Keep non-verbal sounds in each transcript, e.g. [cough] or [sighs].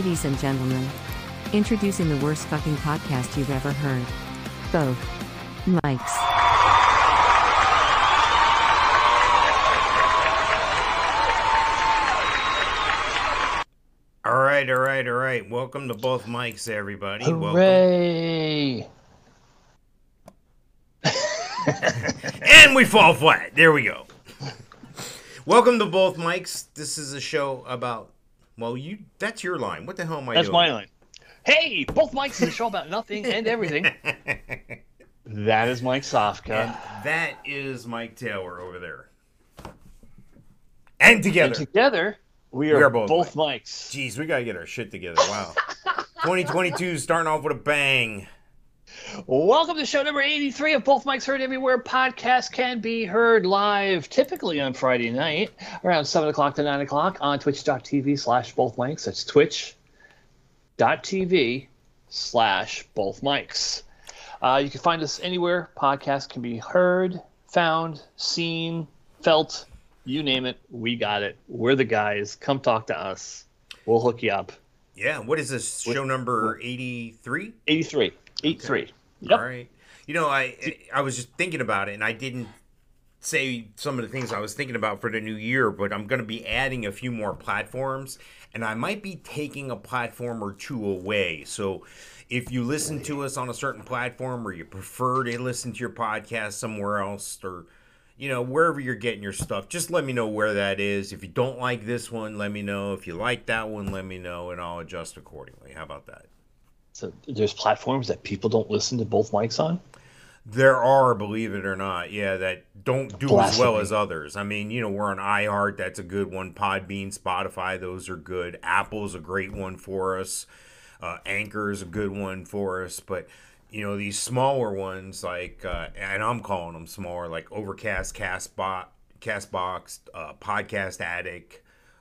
Ladies and gentlemen, introducing the worst fucking podcast you've ever heard. Both Mikes. All right, all right, all right. Welcome to Both Mikes, everybody. Welcome. Hooray! And we fall flat. There we go. Welcome to Both Mikes. This is a show about. Well, you. That's your line. What the hell am I That's doing? That's my line. Hey, Both Mikes is a show about nothing and everything. [laughs] that is Mike Sofka. And that is Mike Taylor over there. And together. And together, we are, We are both both, mics. Jeez, we gotta get our shit together. Wow. [laughs] 2022 starting off with a bang. Welcome to show number 83 of Both Mikes Heard Everywhere. Podcast can be heard live, typically on Friday night, around 7 o'clock to 9 o'clock on twitch.tv slash Both Mikes. That's twitch.tv slash Both Mikes. Uh, you can find us anywhere podcast can be heard, found, seen, felt, you name it. We got it. We're the guys. Come talk to us. We'll hook you up. Yeah, what is this? Show number 83? 83. 83. Yep. All right. You know, I I was just thinking about it, and I didn't say some of the things I was thinking about for the new year, but I'm going to be adding a few more platforms, and I might be taking a platform or two away. So, if you listen to us on a certain platform, or you prefer to listen to your podcast somewhere else, or you know wherever you're getting your stuff, just let me know where that is. If you don't like this one, let me know. If you like that one, let me know, and I'll adjust accordingly. How about that? So there's platforms that people don't listen to Both Mikes on. There are, believe it or not, yeah, that don't do as well as others. I mean, you know, we're on iHeart, that's a good one. Podbean, Spotify, those are good. Apple's a great one for us. Uh, Anchor is a good one for us. But, you know, these smaller ones, like, uh, and I'm calling them smaller, like Overcast, Castbot, Castbox, uh, Podcast Addict,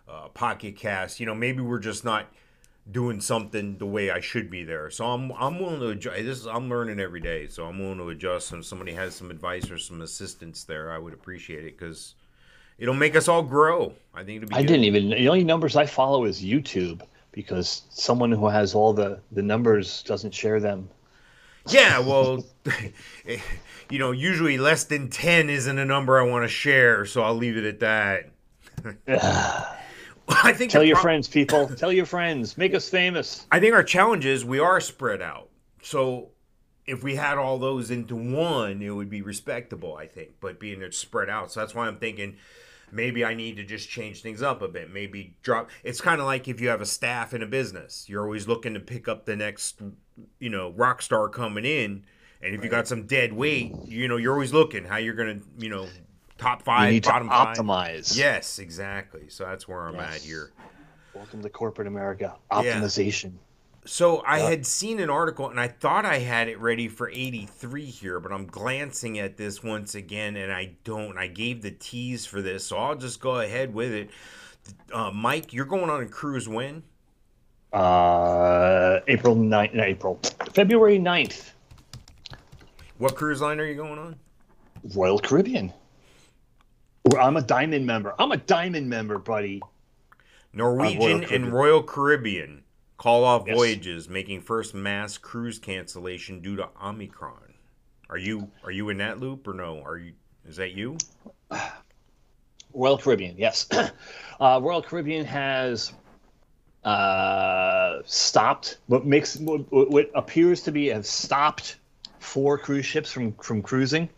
uh, Pocket Cast, you know, maybe we're just not doing something the way I should be there. So I'm I'm willing to adjust. This is I'm learning every day, so I'm willing to adjust. And if somebody has some advice or some assistance there, I would appreciate it because it'll make us all grow. I think it'll be. I good. didn't even. The only numbers I follow is YouTube because someone who has all the the numbers doesn't share them. Yeah, [laughs] well, [laughs] eh, you know, usually less than ten isn't a number I want to share, so I'll leave it at that. [laughs] [sighs] Ah. [laughs] I think Tell your pro- friends, people. Tell your friends. Make us famous. [laughs] I think our challenge is we are spread out. So if we had all those into one, it would be respectable, I think. But being it's spread out, so that's why I'm thinking maybe I need to just change things up a bit. Maybe drop. It's kind of like if you have a staff in a business, you're always looking to pick up the next, you know, rock star coming in. And if you got some dead weight, you know, you're always looking how you're gonna, you know, top five, You five, need to bottom five. optimize. Yes, exactly. So that's where I'm at here. Welcome to corporate America. Optimization. So I Yeah. had seen an article and I thought I had it ready for 83 here, but I'm glancing at this once again and I don't. I gave the tease for this, so I'll just go ahead with it. Uh, Mike, you're going on a cruise when? Uh, April 9th. no, April. February 9th. What cruise line are you going on? Royal Caribbean. Well, I'm a diamond member. I'm a diamond member, buddy. Norwegian and Royal Caribbean call off Yes. voyages, making first mass cruise cancellation due to Omicron. Are you are you in that loop or no? Are you is that you? Royal Caribbean, yes. [clears throat] uh, Royal Caribbean has uh, stopped what makes what, what appears to be have stopped four cruise ships from from cruising.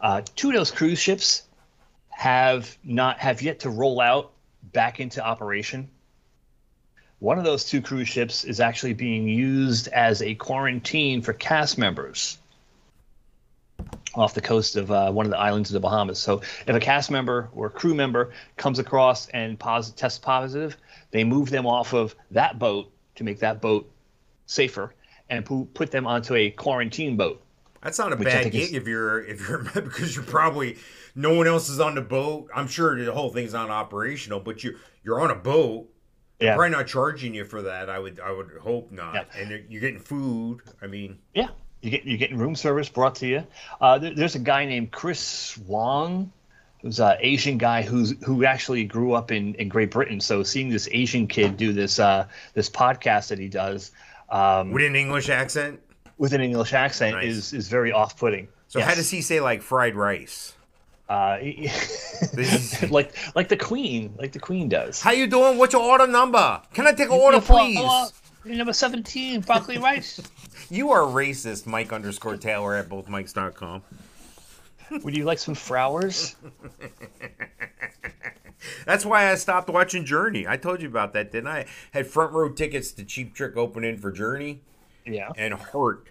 Uh, two of those cruise ships have not have yet to roll out back into operation. One of those two cruise ships is actually being used as a quarantine for cast members off the coast of uh, one of the islands of the Bahamas. So if a cast member or crew member comes across and tests positive, they move them off of that boat to make that boat safer and pu- put them onto a quarantine boat. That's not a bad gig is- if you're if you're [laughs] because you're probably no one else is on the boat. I'm sure the whole thing's not operational, but you you're on a boat. Yeah. They're probably not charging you for that. I would I would hope not. Yeah. And you're- you're getting food. I mean, Yeah, you get you're getting room service brought to you. Uh, there, there's a guy named Chris Wong who's an Asian guy who's who actually grew up in, in Great Britain. So seeing this Asian kid do this uh, this podcast that he does um, With an English accent. With an English accent Nice. is is very off putting. So how does he say like fried rice? Uh, [laughs] [laughs] like like the Queen, like the Queen does. How you doing? What's your order number? Can I take an order, please? Number seventeen, broccoli [laughs] rice. You are racist, Mike underscore Taylor at bothmikes.com. Would you like some flowers? That's why I stopped watching Journey. I told you about that, didn't I? Had front row tickets to Cheap Trick opening for Journey Yeah. and Heart.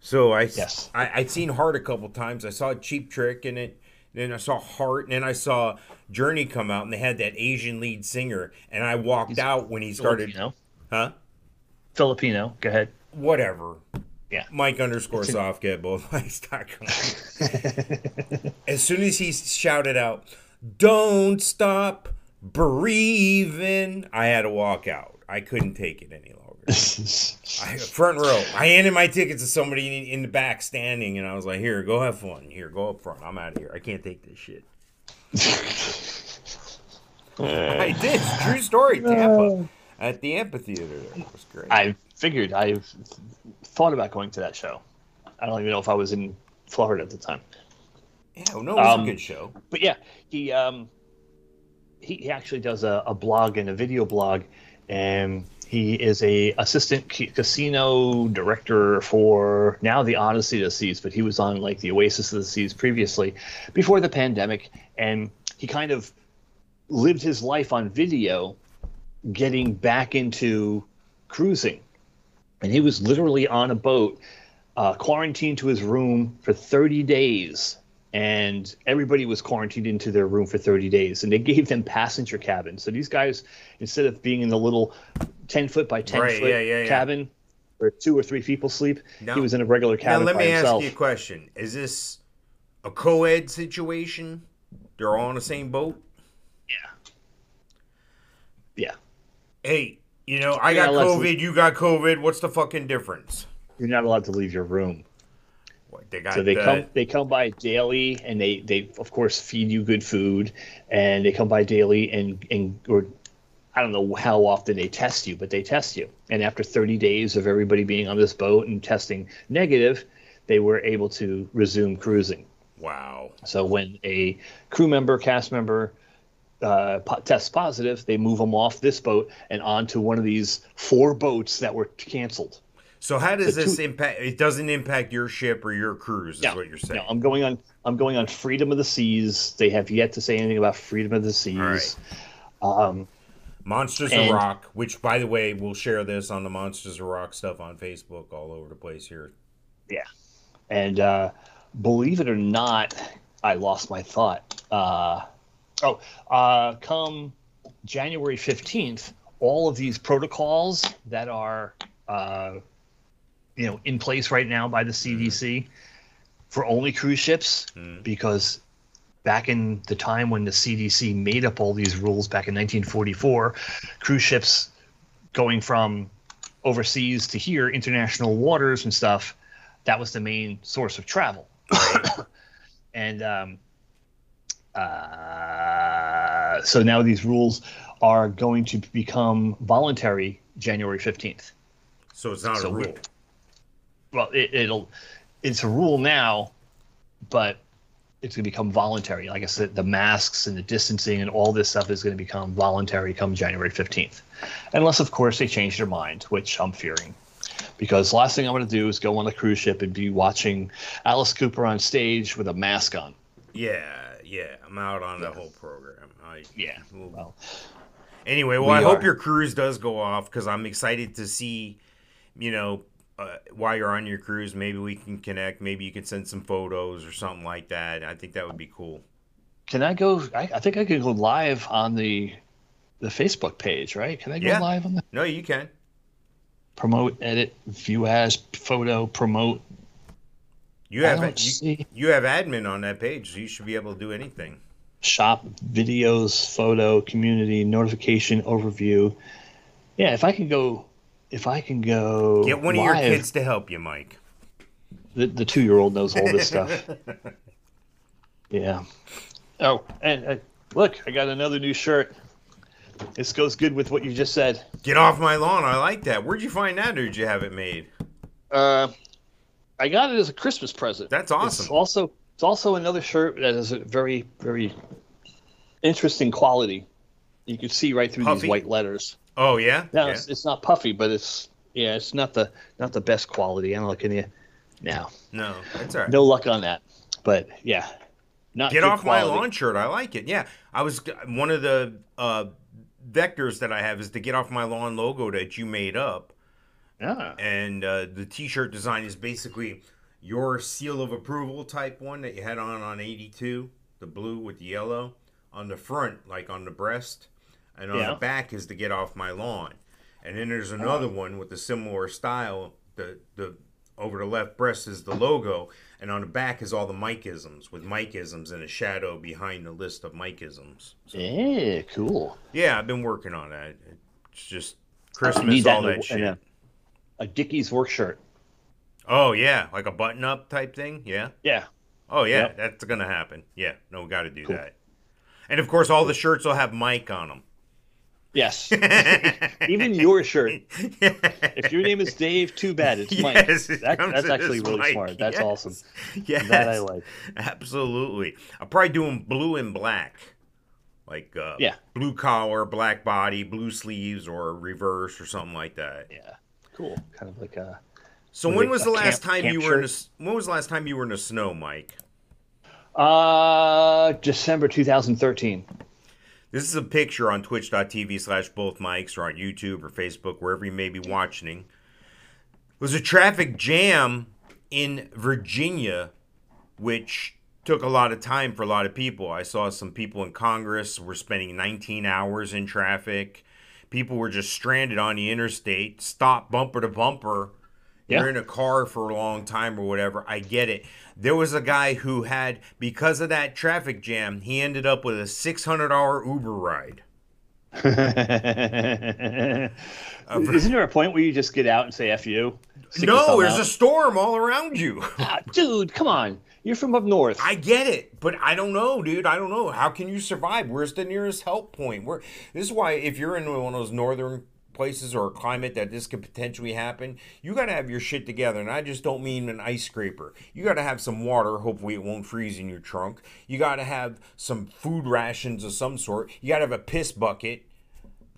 So I, Yes. I I'd seen Heart a couple times. I saw Cheap Trick in it. Then I saw Heart, and then I saw Journey come out, and they had that Asian lead singer. And I walked out when he started. Filipino. Huh? Filipino. Go ahead. Whatever. Yeah. Mike underscore Sofka both [laughs] mics.com. [laughs] as soon as he shouted out, Don't stop breathing, I had to walk out. I couldn't take it any longer. I, front row. I handed my tickets to somebody in, in the back standing, and I was like, Here, go have fun. Here, go up front. I'm out of here. I can't take this shit. [laughs] I did. True story. Tampa. At the amphitheater there. It was great. I figured. I've thought about going to that show. I don't even know if I was in Florida at the time. yeah, no, it was Um, a good show. But yeah, he um, he, he actually does a, a blog and a video blog, and he is a assistant casino director for now the Odyssey of the Seas, but he was on like the Oasis of the Seas previously, before the pandemic, and he kind of lived his life on video, getting back into cruising, and he was literally on a boat uh, quarantined to his room for 30 days and everybody was quarantined into their room for 30 days and they gave them passenger cabins so these guys instead of being in the little 10 foot by 10 Right, foot yeah, yeah, yeah. cabin where two or three people sleep Now- he was in a regular cabin Now let me himself ask you a question: Is this a co-ed situation? They're all on the same boat. yeah Yeah. Hey, you know, I got COVID. You got COVID. What's the fucking difference? you're not allowed to leave your room they got? so they uh, come they come by daily and they they of course feed you good food and they come by daily and and or I don't know how often they test you, but they test you. And after 30 days of everybody being on this boat and testing negative, they were able to resume cruising. Wow. So when a crew member, cast member uh, po- tests positive, they move them off this boat and onto one of these four boats that were canceled. So how does this two- impact? It doesn't impact your ship or your cruise, is No, what you're saying. No, I'm going on. I'm going on Freedom of the Seas. They have yet to say anything about Freedom of the Seas. right. Um, Monsters And- of Rock, which by the way, we'll share this on the Monsters of Rock stuff on Facebook all over the place here. Yeah, and uh, believe it or not, I lost my thought. Uh, oh, uh, come January 15th, all of these protocols that are, uh, you know, in place right now by the CDC for only cruise ships, Mm. because back in the time when the CDC made up all these rules back in 1944, cruise ships going from overseas to here, international waters and stuff, that was the main source of travel. [coughs] and um, uh, so now these rules are going to become voluntary January 15th. So it's not So a rule. Well, it, it'll it's a rule now, but it's going to become voluntary. Like I said, the masks and the distancing and all this stuff is going to become voluntary come January 15th. Unless, of course, they change their mind, which I'm fearing. Because the last thing I want to do is go on a cruise ship and be watching Alice Cooper on stage with a mask on. Yeah, yeah. I'm out on the whole program. I, Yeah. well, Anyway, well, We I hope your cruise does go off because I'm excited to see, you know, uh, while you're on your cruise, maybe we can connect. Maybe you can send some photos or something like that. I think that would be cool. can I go? I, I think I can go live on the the Facebook page, right? Can I go Yeah. live on the No, you can. promote, edit, view as, photo, promote? You have you, you have admin on that page, so you should be able to do anything. shop videos, photo, community, notification, overview. Yeah, if I can go, if I can go, Get one of your kids to help you, Mike. The, the two year old knows all this stuff. [laughs] Yeah. Oh, and uh, look, I got another new shirt. This goes good with what you just said. Get off my lawn. I like that. Where'd you find that, or did you have it made? Uh, I got it as a Christmas present. That's It's awesome. also it's also another shirt that has a very very interesting quality. You can see right through Puffy? these white letters. Oh yeah. No, yeah. it's, it's not puffy, but it's yeah, it's not the not the best quality. I'm looking at you now. No, that's all right. No luck on that. But yeah, not Get off my lawn shirt. I like it. Yeah, I was one of the uh, vectors that I have is the get off my lawn logo that you made up, Yeah. and uh, the T-shirt design is basically your seal of approval type one that you had on on '82, the blue with the yellow on the front, like on the breast, and on Yeah. the back is to get off my lawn, and then there's another one with a similar style. The the over the left breast is the logo, and on the back is all the Mikeisms with Mikeisms and a shadow behind the list of Mikeisms. Yeah, cool. Yeah, I've been working on that. It's just Christmas, need all in a- that shit. in A, a Dickies work shirt. Oh yeah, like a button-up type thing. Yeah. Yeah. Oh yeah, Yep. that's gonna happen. Yeah, no, we got to do Cool. that. And of course, all the shirts will have Mike on them. Yes. [laughs] Even your shirt. If your name is Dave, too bad. It's Mike. Yes, it That- that's actually really Mike. smart. That's Yes. awesome. Yes, That I like. Absolutely. I'll probably do them blue and black, like uh, Yeah. blue collar, black body, blue sleeves, or reverse, or something like that. Yeah. Cool. Kind of like a. So when a was the last camp- time camp you were in the, when was the last time you were in the snow, Mike? Uh, December 2013. This is a picture on twitch.tv slash both mics or on YouTube or Facebook, wherever you may be watching. It was a traffic jam in Virginia, which took a lot of time for a lot of people. I saw some people in Congress were spending 19 hours in traffic. People were just stranded on the interstate, stopped bumper to bumper. You're in a car for a long time or whatever. I get it. There was a guy who had, because of that traffic jam, he ended up with a $600 Uber ride. [laughs] Isn't there a point where you just get out and say "f you"? No, there's out? a storm all around you. [laughs] Ah, dude. Come on, you're from up north. I get it, but I don't know, dude. I don't know. How can you survive? Where's the nearest help point? Where this is why if you're in one of those northern places or a climate that this could potentially happen, you got to have your shit together. And I just don't mean an ice scraper. You got to have some water. Hopefully, it won't freeze in your trunk. You got to have some food rations of some sort. You got to have a piss bucket.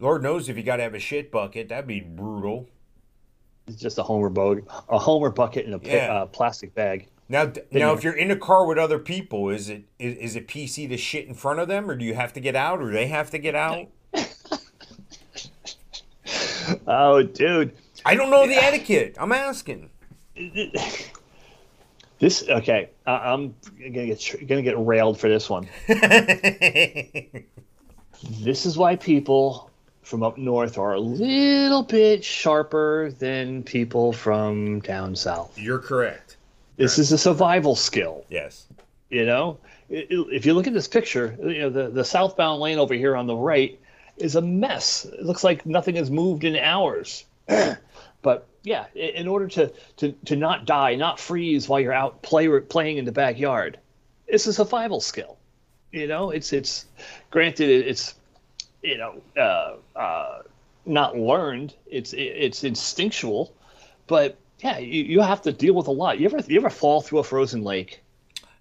Lord knows if you got to have a shit bucket, that'd be brutal. It's just a homer boat, a homer bucket in a pa- Yeah. uh, plastic bag. Now, d- now, if you're in a car with other people, is it is, is it PC to shit in front of them, or do you have to get out, or they have to get out? [laughs] [laughs] Oh, dude. I don't know the etiquette. I'm asking. [laughs] This okay. I I'm gonna get gonna get railed for this one. [laughs] This is why people from up north are a little bit sharper than people from down south. You're correct. This is a survival skill. Yes. You know, if you look at this picture, you know the the southbound lane over here on the right is a mess. It looks like nothing has moved in hours. [clears throat] but yeah, in order to, to to not die, not freeze while you're out play, playing in the backyard, it's a survival skill. You know, it's it's granted it's you know uh, uh, not learned. It's it's instinctual, but yeah, you, you have to deal with a lot. You ever you ever fall through a frozen lake?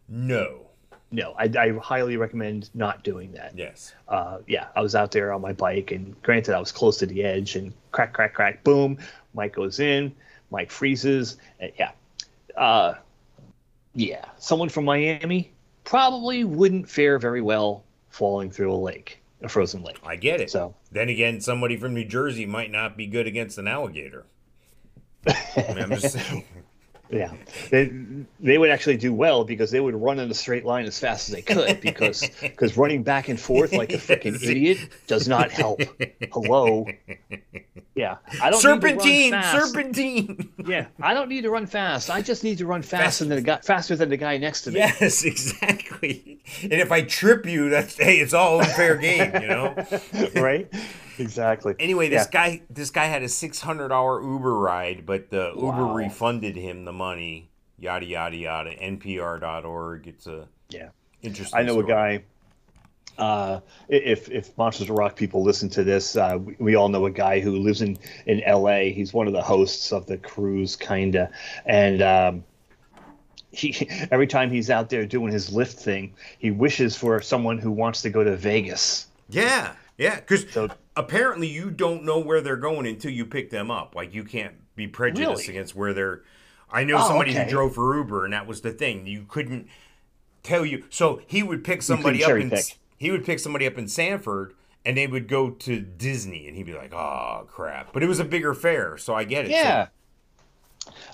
No. No, I, I highly recommend not doing that. Yes. Uh, yeah, I was out there on my bike, and granted, I was close to the edge, and crack, crack, crack, boom. Mike goes in, Mike freezes. And yeah, uh, yeah. Someone from Miami probably wouldn't fare very well falling through a lake, a frozen lake. I get it. So Then again, somebody from New Jersey might not be good against an alligator. [laughs] I mean, I'm just saying. Yeah, they they would actually do well because they would run in a straight line as fast as they could because [laughs] because running back and forth like a freaking idiot does not help. Hello. Yeah, I don't serpentine, Need to run fast. serpentine. Yeah, I don't need to run fast. I just need to run faster than the guy, faster than the guy next to me. Yes, [laughs] exactly. And if I trip you, that's hey, it's all fair game, you know. [laughs] right? Exactly. Anyway, this Yeah. guy this guy had a 600 hour Uber ride, but the Uber Wow. refunded him the money. Yada yada yada. NPR.org. It's a Yeah. interesting. I know a guy. uh, if if Monsters of Rock people listen to this, uh, we, we, all know a guy who lives in in L.A. He's one of the hosts of the cruise, kinda, and. Um, he [laughs] every time he's out there doing his Lyft thing, he wishes for someone who wants to go to Vegas. Yeah, yeah, because so, apparently you don't know where they're going until you pick them up. Like you can't be prejudiced really? against where they're. I know oh, somebody okay. who drove for Uber, and that was the thing. You couldn't tell you. So he would pick somebody up in pick. he would pick somebody up in Sanford, and they would go to Disney, and he'd be like, "Oh crap!" But it was a bigger fare, so I get it. Yeah. So,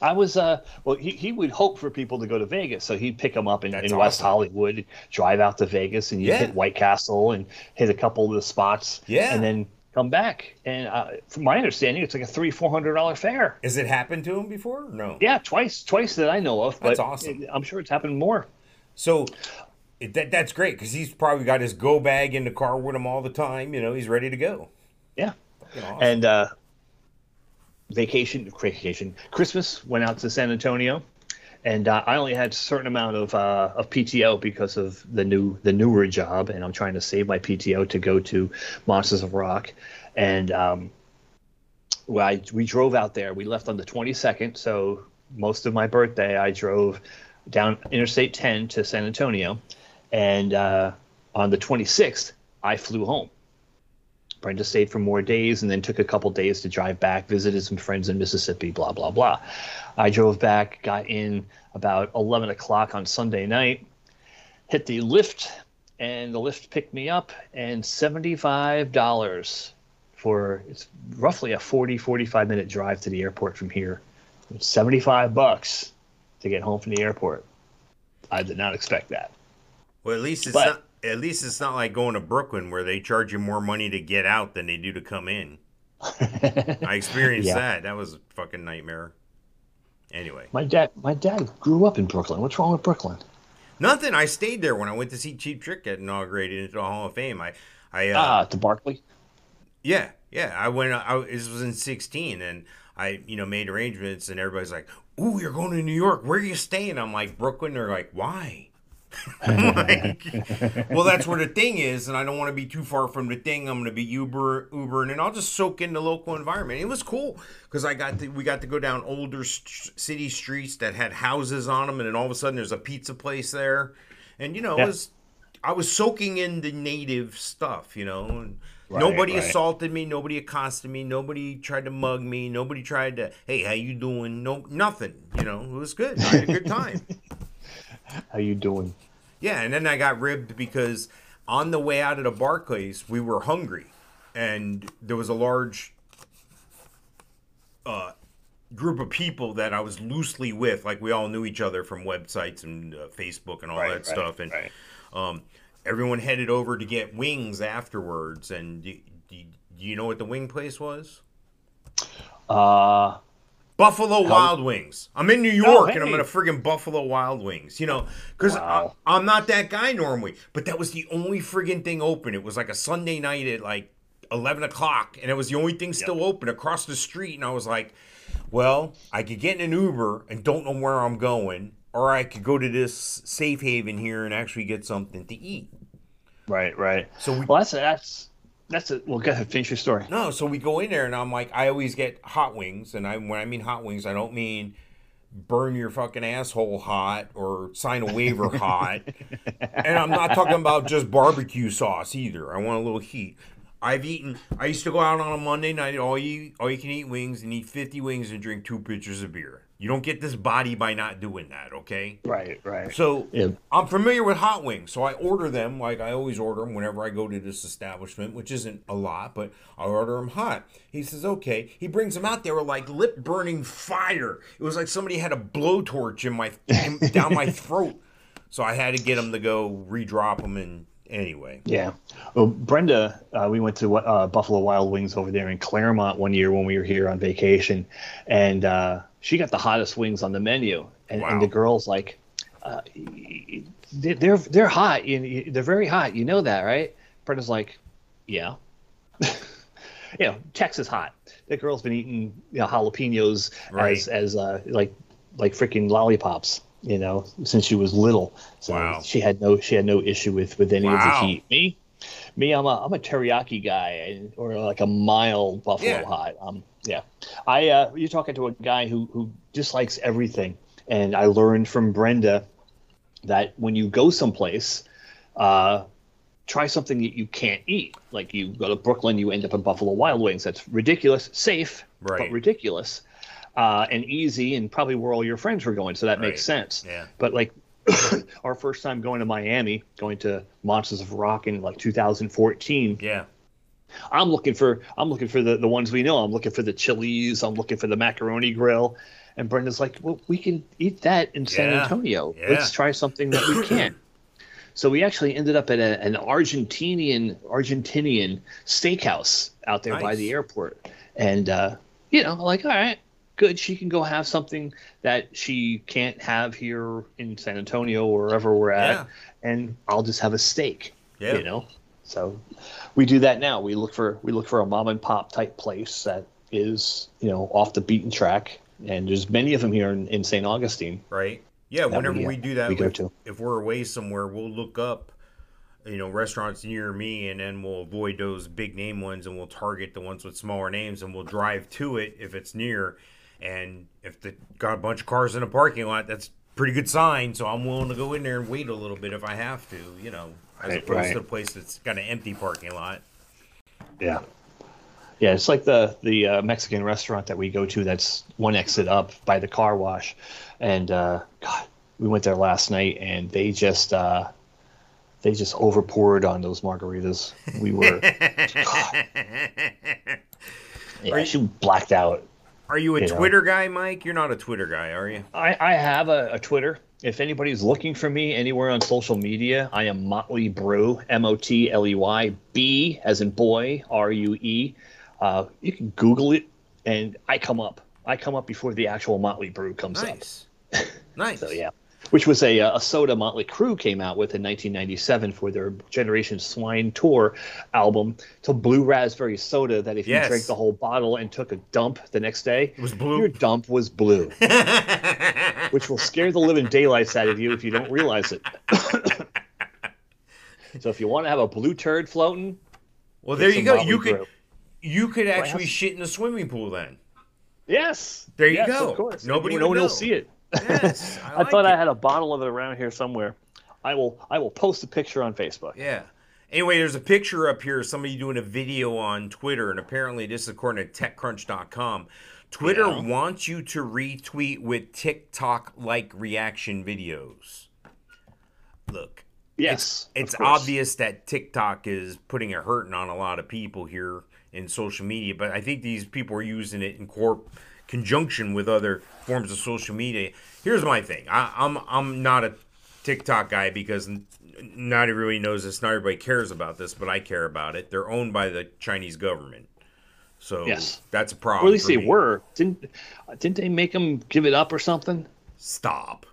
I was uh well he, he would hope for people to go to Vegas, so he'd pick them up in, in awesome. West Hollywood, drive out to Vegas, and you yeah. hit White Castle and hit a couple of the spots, yeah, and then come back. And uh, from my understanding, it's like a three four hundred dollar fare. Has it happened to him before? No. Yeah, twice, twice that I know of. That's awesome. I'm sure it's happened more. So that that's great because he's probably got his go bag in the car with him all the time. You know, he's ready to go. Yeah. Awesome. And uh, vacation, vacation, Christmas went out to San Antonio, and uh, I only had a certain amount of uh, of PTO because of the new the newer job, and I'm trying to save my PTO to go to Monsters of Rock, and um, well, I, we drove out there. We left on the 22nd, so most of my birthday I drove down Interstate 10 to San Antonio, and uh, on the 26th I flew home. Brenda stayed for more days and then took a couple days to drive back, visited some friends in Mississippi, blah, blah, blah. I drove back, got in about 11 o'clock on Sunday night, hit the Lyft, and the Lyft picked me up, and $75 for it's roughly a 40, 45 minute drive to the airport from here. It's 75 bucks to get home from the airport. I did not expect that. Well, at least it's but, not at least it's not like going to Brooklyn where they charge you more money to get out than they do to come in. [laughs] I experienced yeah. that. That was a fucking nightmare. Anyway, my dad, my dad grew up in Brooklyn. What's wrong with Brooklyn? Nothing. I stayed there when I went to see Cheap Trick get inaugurated into the Hall of Fame. I, I uh, ah to Barclay. Yeah, yeah. I went. I this was in sixteen, and I you know made arrangements, and everybody's like, "Ooh, you're going to New York? Where are you staying?" I'm like, "Brooklyn." They're like, "Why?" [laughs] like, well, that's where the thing is, and I don't want to be too far from the thing. I'm going to be Uber, Uber, and then I'll just soak in the local environment. It was cool because I got to, we got to go down older st- city streets that had houses on them, and then all of a sudden there's a pizza place there, and you know, yeah. it was I was soaking in the native stuff, you know. And, Right, nobody right. assaulted me. Nobody accosted me. Nobody tried to mug me. Nobody tried to, hey, how you doing? No, nothing. You know, it was good. I had a good time. [laughs] how you doing? Yeah, and then I got ribbed because on the way out of the Barclays, we were hungry, and there was a large uh, group of people that I was loosely with. Like we all knew each other from websites and uh, Facebook and all right, that right, stuff, and um, everyone headed over to get wings afterwards. And do, do, do you know what the wing place was? Uh, Buffalo Wild Wings. I'm in New York oh, hey. and I'm in a friggin' Buffalo Wild Wings. You know, because wow. I'm not that guy normally. But that was the only friggin' thing open. It was like a Sunday night at like 11 o'clock, and it was the only thing still yep. open across the street. And I was like, well, I could get in an Uber and don't know where I'm going, or I could go to this safe haven here and actually get something to eat. Right, right. So we, well, that's that's that's it. Well, go ahead, finish your story. No, so we go in there, and I'm like, I always get hot wings, and I when I mean hot wings, I don't mean burn your fucking asshole hot or sign a waiver [laughs] hot, and I'm not talking about just barbecue sauce either. I want a little heat. I've eaten. I used to go out on a Monday night, all you all you can eat wings, and eat 50 wings and drink two pitchers of beer. You don't get this body by not doing that, okay? Right, right. So yeah. I'm familiar with hot wings, so I order them like I always order them whenever I go to this establishment, which isn't a lot, but I order them hot. He says, okay. He brings them out. They were like lip burning fire. It was like somebody had a blowtorch in my down my [laughs] throat. So I had to get them to go redrop them and anyway. Yeah. Well, Brenda, uh, we went to uh, Buffalo Wild Wings over there in Claremont one year when we were here on vacation, and uh, she got the hottest wings on the menu, and, wow. and the girls like, uh, they're they're hot. They're very hot. You know that, right? Brenda's like, yeah. [laughs] you know, Texas hot. That girl's been eating you know, jalapenos right. as as uh, like like freaking lollipops. You know, since she was little. So wow. she had no she had no issue with with any wow. of the heat. Me, Me, I'm a I'm a teriyaki guy, or like a mild buffalo Yeah. hot. Um, yeah. I uh, you're talking to a guy who who dislikes everything, and I learned from Brenda that when you go someplace, uh, try something that you can't eat. Like you go to Brooklyn, you end up in Buffalo Wild Wings. That's ridiculous, safe, Right. but ridiculous, uh, and easy, and probably where all your friends were going. So that makes sense. Yeah. But like [coughs] our first time going to Miami, going to Monsters of Rock in like 2014, Yeah. I'm looking for I'm looking for the, the ones we know. I'm looking for the chilies. I'm looking for the macaroni grill. And Brenda's like, well, we can eat that in San Yeah. Antonio. Yeah. Let's try something that we [coughs] can't. so we actually ended up at a, an Argentinian Argentinian steakhouse out there by the airport. And uh, you know, like, all right, good. She can go have something that she can't have here in San Antonio or wherever we're at. Yeah. And I'll just have a steak. Yeah. You know? So we do that now. We look for we look for a mom and pop type place that is, you know, off the beaten track. And there's many of them here in, in St. Augustine. Right. Yeah. Whenever we, we, do that, we go if, to. if we're away somewhere, we'll look up, you know, restaurants near me, and then we'll avoid those big name ones, and we'll target the ones with smaller names, and we'll drive to it if it's near. And if they got a bunch of cars in a parking lot, that's pretty good sign. So I'm willing to go in there and wait a little bit if I have to, you know, as Right, opposed right. to a place that's got an empty parking lot. Yeah. Yeah, it's like the the uh, Mexican restaurant that we go to. That's one exit up by the car wash, and uh, God, we went there last night, and they just uh, they just overpoured on those margaritas. We were, [laughs] [laughs] yeah, she blacked out. Are you a You know. Twitter guy, Mike? You're not a Twitter guy, are you? I, I have a, a Twitter. If anybody's looking for me anywhere on social media, I am Motley Brue, M O T L E Y B as in boy, R U E. Uh, you can Google it, and I come up. I come up before the actual Motley Brue comes in. Nice. [laughs] Nice. So yeah, which was a, a soda Motley Crue came out with in 1997 for their Generation Swine Tour album. To blue raspberry soda that if you drank the whole bottle and took a dump the next day, It was blue. your dump was blue [laughs] which will scare the living daylights out of you if you don't realize it. [laughs] so if you want to have a blue turd floating, well, there you go. Motley You could Brew. you could actually Glass. shit in a swimming pool then. yes, There you yes, go. Of course, Nobody no one will see it. Yes, [laughs] I, I, like thought it. I had a bottle of it around here somewhere. I will. I will post a picture on Facebook. Yeah. Anyway, there's a picture up here of somebody doing a video on Twitter, and apparently this is according to TechCrunch.com. Twitter Yeah. wants you to retweet with TikTok-like reaction videos. Look, Yes, it's course. obvious that TikTok is putting a hurting on a lot of people here in social media, but I think these people are using it in corp conjunction with other forms of social media. Here's my thing: I, I'm I'm not a TikTok guy because not everybody knows this, not everybody cares about this, but I care about it. They're owned by the Chinese government, so Yes. that's a problem. Or at least they me. were. Didn't didn't they make them give it up or something? Stop.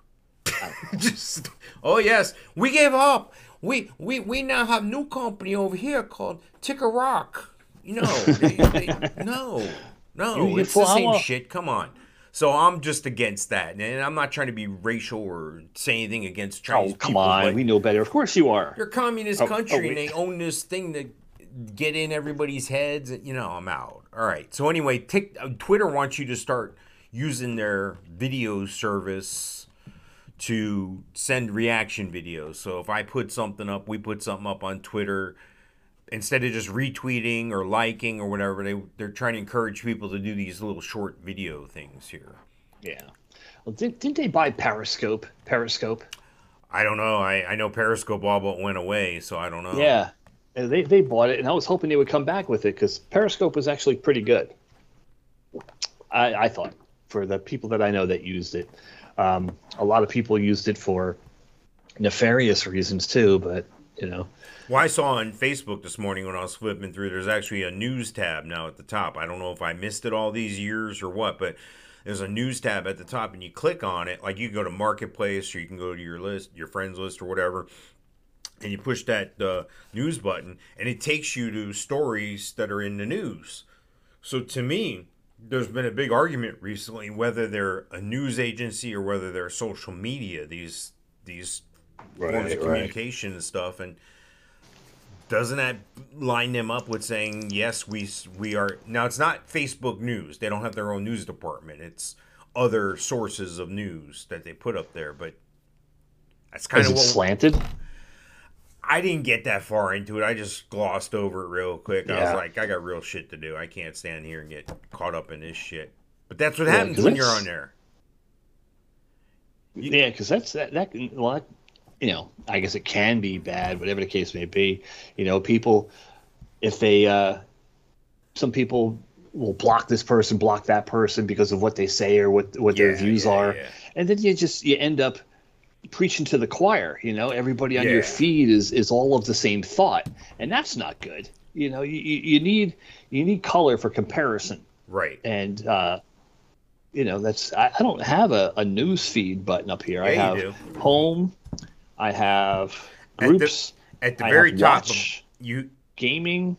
Oh. [laughs] Just oh yes, we gave up. We we we now have new company over here called Ticker Rock. You know, they, they, [laughs] no, no, You- it's the same shit. Come on. So I'm just against that, and I'm not trying to be racial or say anything against Chinese oh come people, on, we know better. Of course you are. you're a communist Oh, country, oh, and they own this thing to get in everybody's heads. You know, I'm out. All right. So anyway, Tik uh, Twitter wants you to start using their video service to send reaction videos. So if I put something up, we put something up on Twitter. Instead of just retweeting or liking or whatever, they they're trying to encourage people to do these little short video things here. Yeah. Well, didn't, didn't they buy Periscope? Periscope. I don't know. I, I know Periscope all but went away, so I don't know. Yeah, they they bought it, and I was hoping they would come back with it because Periscope was actually pretty good. I, I thought for the people that I know that used it, um, a lot of people used it for nefarious reasons too. But you know, Well, I saw on Facebook this morning when I was flipping through, there's actually a news tab now at the top. I don't know if I missed it all these years or what, but there's a news tab at the top, and you click on it. Like you go to Marketplace, or you can go to your list, your friends list, or whatever, and you push that uh, news button, and it takes you to stories that are in the news. So to me, there's been a big argument recently whether they're a news agency or whether they're social media. These these forms Right, of right. communication and stuff, and doesn't that line them up with saying yes we we are now it's not facebook news. They don't have their own news department. It's other sources of news that they put up there but that's kind Is of it what slanted? i didn't get that far into it. I just glossed over it real quick. I was like i got real shit to do. I can't stand here and get caught up in this shit. But that's what Yeah, happens 'cause when you're on there. Yeah, because that's that that can- well, that, you know, I guess it can be bad, whatever the case may be. You know, people if they uh some people will block this person, block that person because of what they say or what what their views yeah, are, yeah. and then you just you end up preaching to the choir. You know, everybody on Yeah. your feed is is all of the same thought, and that's not good. You know, you, you need you need color for comparison right and uh, you know that's I, I don't have a, a news feed button up here. I Yeah, have home, I have At the- groups, at the very top watch, you gaming,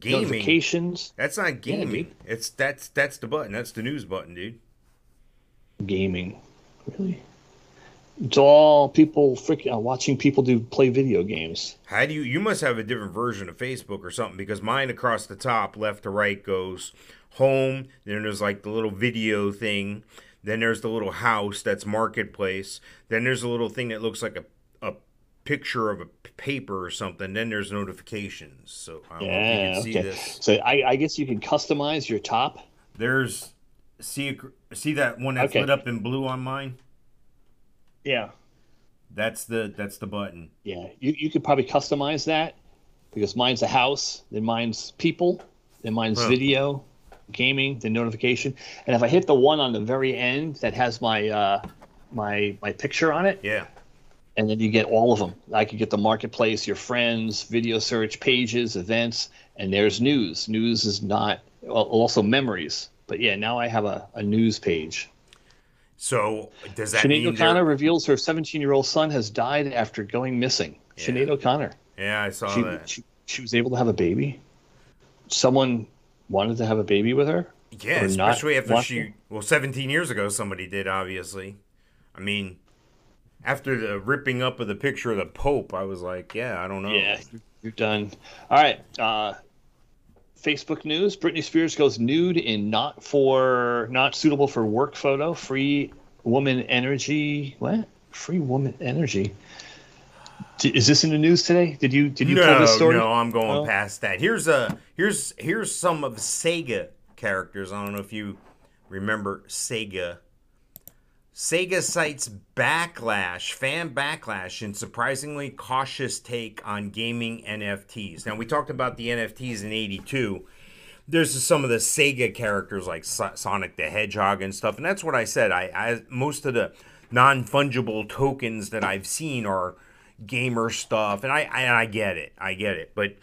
gaming notifications, That's not gaming. dude. it's that's that's the button. That's the news button, dude. gaming. Really, it's all people freaking uh, watching people do play video games. How do you? You must have a different version of Facebook or something because mine across the top, left to right, goes home. Then there's like the little video thing. Then there's the little house that's marketplace. Then there's a little thing that looks like a a picture of a paper or something. Then there's notifications. So I don't know if you Yeah, can see okay. this. So I, I guess you can customize your top. There's see see that one that's Okay. lit up in blue on mine. Yeah, That's the that's the button. yeah. You you could probably customize that because mine's a house, then mine's people, then mine's Huh. video, gaming, the notification. And if I hit the one on the very end that has my uh, my my picture on it, Yeah. and then you get all of them. I could get the marketplace, your friends, video search, pages, events, and there's news. News is not well, also memories. But yeah, now I have a, a news page. So does that Sinead O'Connor reveals her 17 year old son has died after going missing. Yeah. Sinead O'Connor. Yeah, I saw She, that. she, she was able to have a baby. Someone wanted to have a baby with her. Yeah, especially after she to? well, 17 years ago somebody did obviously. I mean, after the ripping up of the picture of the Pope, I was like, yeah, I don't know. Yeah, you're- you're done. All right. Uh, Facebook news: Britney Spears goes nude in not for not suitable for work photo. Free woman energy. What? Free woman energy. Is this in the news today? Did you did you pull no, this story? no, I'm going Oh. past that. Here's a here's here's some of Sega characters. I don't know if you remember Sega. Sega cites backlash, fan backlash, and surprisingly cautious take on gaming NFTs. Now, we talked about the NFTs in 82. There's some of the Sega characters like Sonic the Hedgehog and stuff, and that's what I said. I, I most of the non fungible tokens that I've seen are gamer stuff, and I, and I get it, I get it. But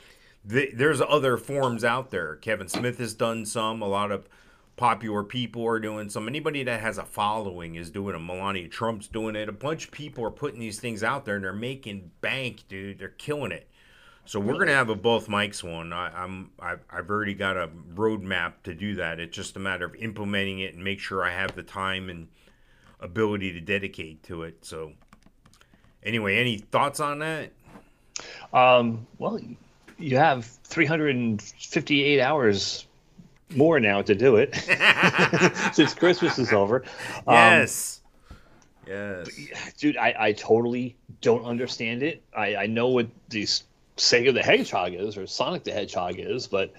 th- there's other forms out there. Kevin Smith has done some. A lot of popular people are doing some. Anybody that has a following is doing it. Melania Trump's doing it. A bunch of people are putting these things out there, and they're making bank, dude. They're killing it. So we're gonna have a Both Mikes one. I, I'm I've, I've already got a roadmap to do that. It's just a matter of implementing it and make sure I have the time and ability to dedicate to it. So anyway, any thoughts on that? Um, well, you have 358 hours more now to do it [laughs] since Christmas is over. Um, Yes. yes. dude, I, I totally don't understand it. I, I know what these Sega the Hedgehog is or Sonic the Hedgehog is, but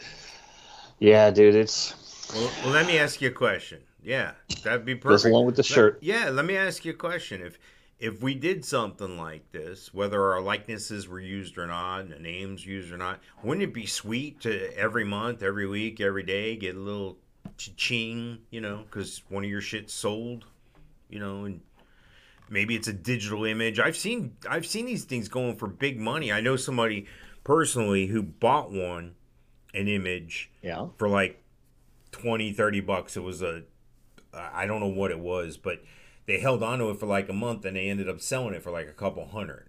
yeah, dude, it's Well, well, let me ask you a question. Yeah, that'd be perfect. goes along with the Let- shirt. yeah, let me ask you a question. If if we did something like this, whether our likenesses were used or not, and the names used or not, wouldn't it be sweet to every month, every week, every day get a little ching, you know, because one of your shit sold, you know, and maybe it's a digital image. I've seen I've seen these things going for big money. I know somebody personally who bought one, an image Yeah. for like 20 30 bucks it was a i don't know what it was but they held on to it for like a month and they ended up selling it for like a couple hundred.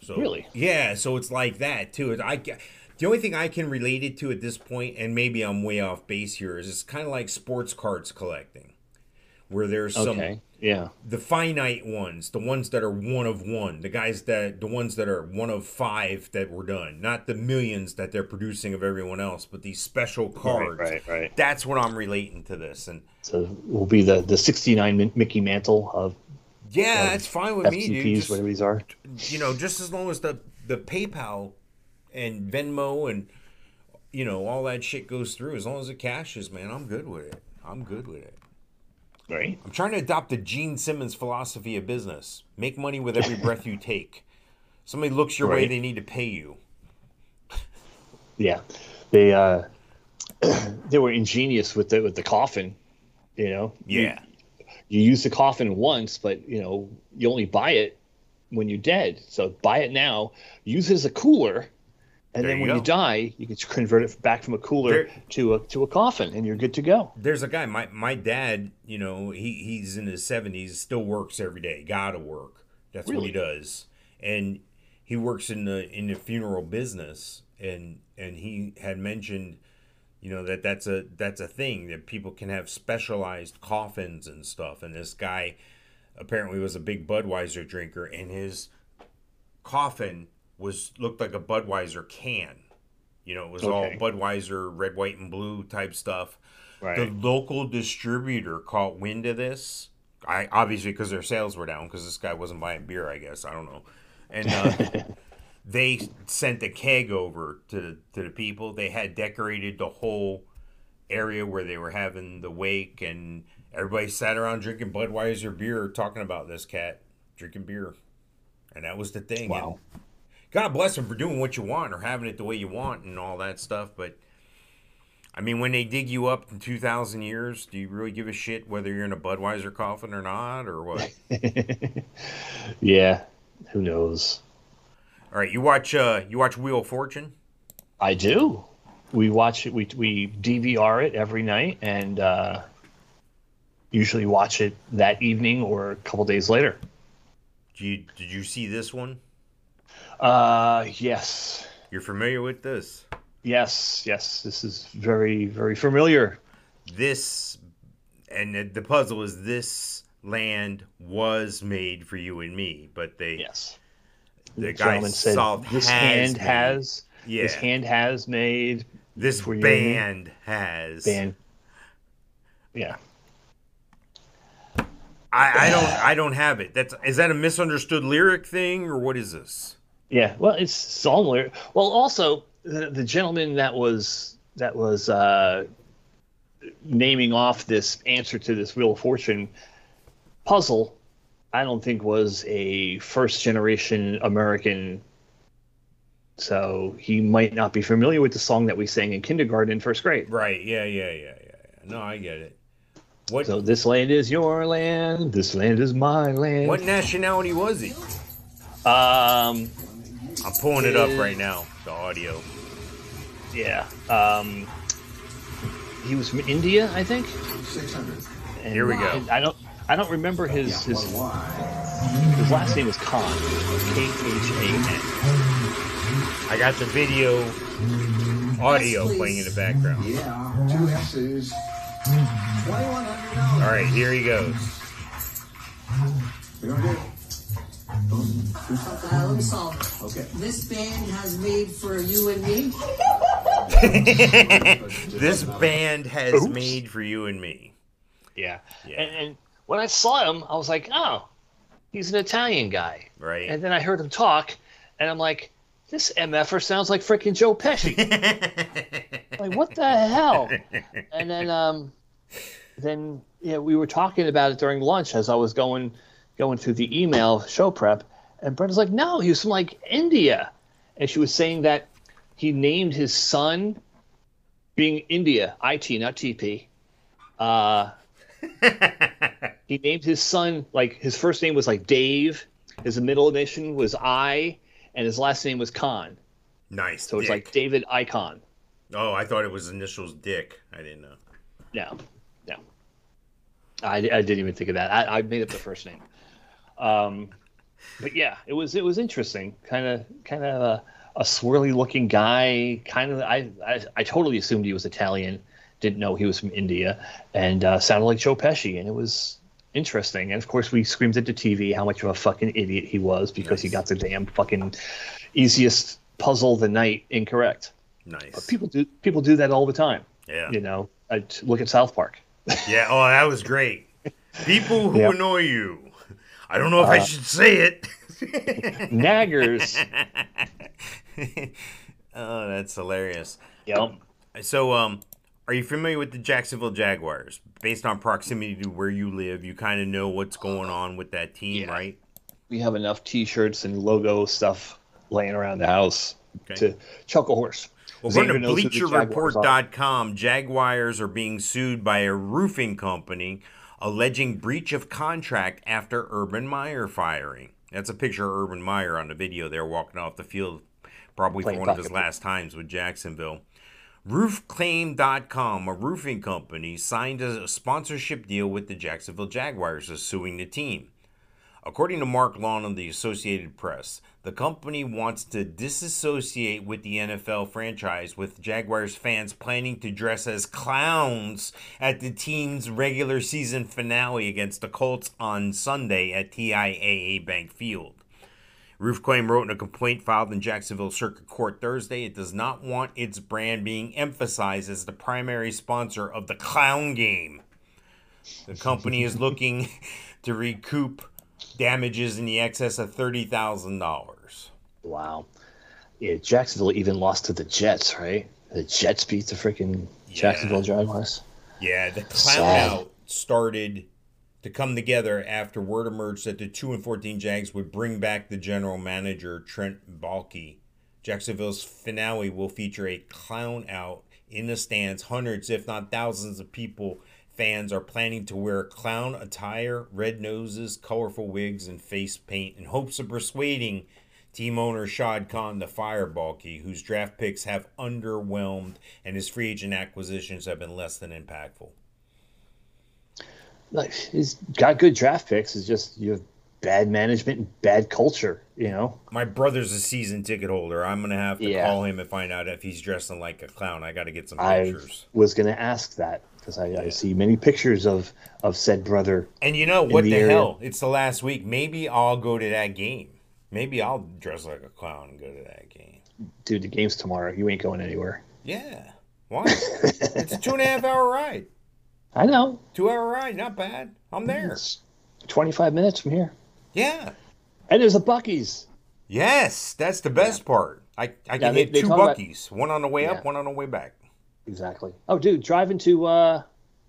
So Really? yeah so it's like that too. I the only thing i can relate it to at this point and maybe i'm way off base here is it's kind of like sports cards collecting where there's some Okay. Yeah. the finite ones, the ones that are one of one, the guys that the ones that are one of five that were done, not the millions that they're producing of everyone else, but these special cards. right, right. right. That's what I'm relating to this, and So will be the the 69 Mickey Mantle of yeah, that's fine with me, dude. Just- whatever these are. you know, just as long as the the PayPal and Venmo and you know all that shit goes through, as long as it cashes, man, I'm good with it. I'm good with it. Right. I'm trying to adopt the Gene Simmons philosophy of business: make money with every breath you take. Somebody looks your way, they need to pay you. Yeah. They uh [clears throat] they were ingenious with the with the coffin, you know. You- Yeah, you use the coffin once, but you know you only buy it when you're dead. So buy it now, use it as a cooler, and There then you when go. you die, you can convert it back from a cooler There- to a to a coffin, and you're good to go. there's a guy. My my dad, you know, he he's in his 70s, still works every day. Gotta work. That's what he does, and he works in the in the funeral business, and and he had mentioned you know that that's a that's a thing that people can have specialized coffins and stuff and this guy apparently was a big budweiser drinker and his coffin was looked like a budweiser can you know it was all budweiser red white and blue type stuff Right. the local distributor caught wind of this i obviously because their sales were down because this guy wasn't buying beer i guess i don't know and uh, [laughs] they sent the keg over to to the people. They had decorated the whole area where they were having the wake, and everybody sat around drinking Budweiser beer, talking about this cat drinking beer, and that was the thing. Wow. And God bless them for doing what you want or having it the way you want and all that stuff, but. I mean, when they dig you up in 2,000 years, do you really give a shit whether you're in a Budweiser coffin or not, or what? [laughs] yeah. Who knows? All right, you watch uh, you watch Wheel of Fortune. I do. We watch it. We we DVR it every night, and uh, usually watch it that evening or a couple days later. Did you, did you see this one? Uh, yes, You're familiar with this? yes, yes. This is very very familiar. This, and the, the puzzle is this land was made for you and me, but they, Yes. the guy gentleman said solved this hand made. has yeah, this hand has made this for you and me. band has. band. Yeah. I, I don't, I don't have it. That's is that a misunderstood lyric thing or what is this? Yeah, well, it's similar. Well, also the, the gentleman that was that was uh, naming off this answer to this Wheel of Fortune puzzle, I don't think was a first generation American. So he might not be familiar with the song that we sang in kindergarten and first grade. Right? Yeah, yeah, yeah, yeah. yeah. No, I get it. What So this land is your land. This land is my land. what nationality was he? Um, I'm pulling it up right now. The audio. yeah. Um, he was from India, I think. 600. And Here we go. I don't. I don't remember his his his last name was Khan. K H A N. I got the video, audio Yes, playing in the background. Yeah, two S's. $2,100. All right, here he goes. Uh, let me solve it. Okay. This band has made for you and me. [laughs] This band has Oops. made for you and me. Yeah. Yeah. And, and when I saw him, I was like, oh, he's an Italian guy. Right. And then I heard him talk, and I'm like, this mf'er sounds like freaking Joe Pesci. [laughs] like what the hell? [laughs] And then um, then yeah, we were talking about it during lunch as I was going going through the email show prep, and Brenda's like, no, he was from like India, and she was saying that he named his son being India, it not TP. Uh, [laughs] he named his son like his first name was like Dave, his middle initial was I, and his last name was Khan. nice. So it's like David Icon. oh, I thought it was initials Dick. I didn't know. No, no. I, I didn't even think of that. I, I made up the first name. Um, but yeah, it was it was interesting. Kind of kind of a, a swirly looking guy. Kind of I, I I totally assumed he was Italian. Didn't know he was from India, and uh, sounded like Joe Pesci. And it was interesting. And of course, we screamed at the TV how much of a fucking idiot he was because he got the damn fucking easiest puzzle the night incorrect. Nice. People do people do that all the time. Yeah. You know, I, look at South Park. Yeah. Oh, that was great. People who [laughs] Yep. Uh, annoy you. I don't know if I should say it. [laughs] Naggers. [laughs] oh, that's hilarious. yep. So, um, are you familiar with the Jacksonville Jaguars? Based on proximity to where you live, you kind of know what's going on with that team, Yeah. right? We have enough T-shirts and logo stuff laying around the house Okay. to a horse. Well, Xander according to knows who the Jaguars. BleacherReport.com, Jaguars are being sued by a roofing company alleging breach of contract after Urban Meyer firing. That's a picture of Urban Meyer on the video there walking off the field, probably for one of his last times with Jacksonville. Roofclaim.com, a roofing company, signed a sponsorship deal with the Jacksonville Jaguars, is suing the team. According to Mark Long of the Associated Press, the company wants to disassociate with the NFL franchise, with Jaguars fans planning to dress as clowns at the team's regular season finale against the Colts on Sunday at TIAA Bank Field. Roofclaim wrote in a complaint filed in Jacksonville Circuit Court Thursday it does not want its brand being emphasized as the primary sponsor of the clown game. The [laughs] company is looking to recoup damages in the excess of $30,000. Wow. Yeah, Jacksonville even lost to the Jets, right? The Jets beat the freaking Jacksonville Jaguars. Yeah, the clown started to come together after word emerged that the 2 and 14 Jags would bring back the general manager Trent Baalke. Jacksonville's finale will feature a clown out in the stands. Hundreds, if not thousands, of people, fans are planning to wear clown attire, red noses, colorful wigs, and face paint in hopes of persuading team owner Shad Khan to fire Baalke, whose draft picks have underwhelmed and his free agent acquisitions have been less than impactful. Like he's got good draft picks. It's just you have bad management and bad culture, you know? My brother's a season ticket holder. I'm gonna have to Yeah. call him and find out if he's dressing like a clown. I got to get some pictures. I was gonna ask that because I, I see many pictures of of said brother. And you know what the the, hell? It's the last week. Maybe I'll go to that game. Maybe I'll dress like a clown and go to that game. Dude, the game's tomorrow. You ain't going anywhere. Yeah. Why? it's a two and a half hour ride. [laughs] I know. Two hour ride, not bad. I'm there. It's 25 minutes from here. Yeah. And there's a Buc-ee's. Yes, that's the best part. I, I can they- hit two talk about- Buc-ee's, one on the way Yeah. up, one on the way back. Exactly. Oh, dude, driving to uh,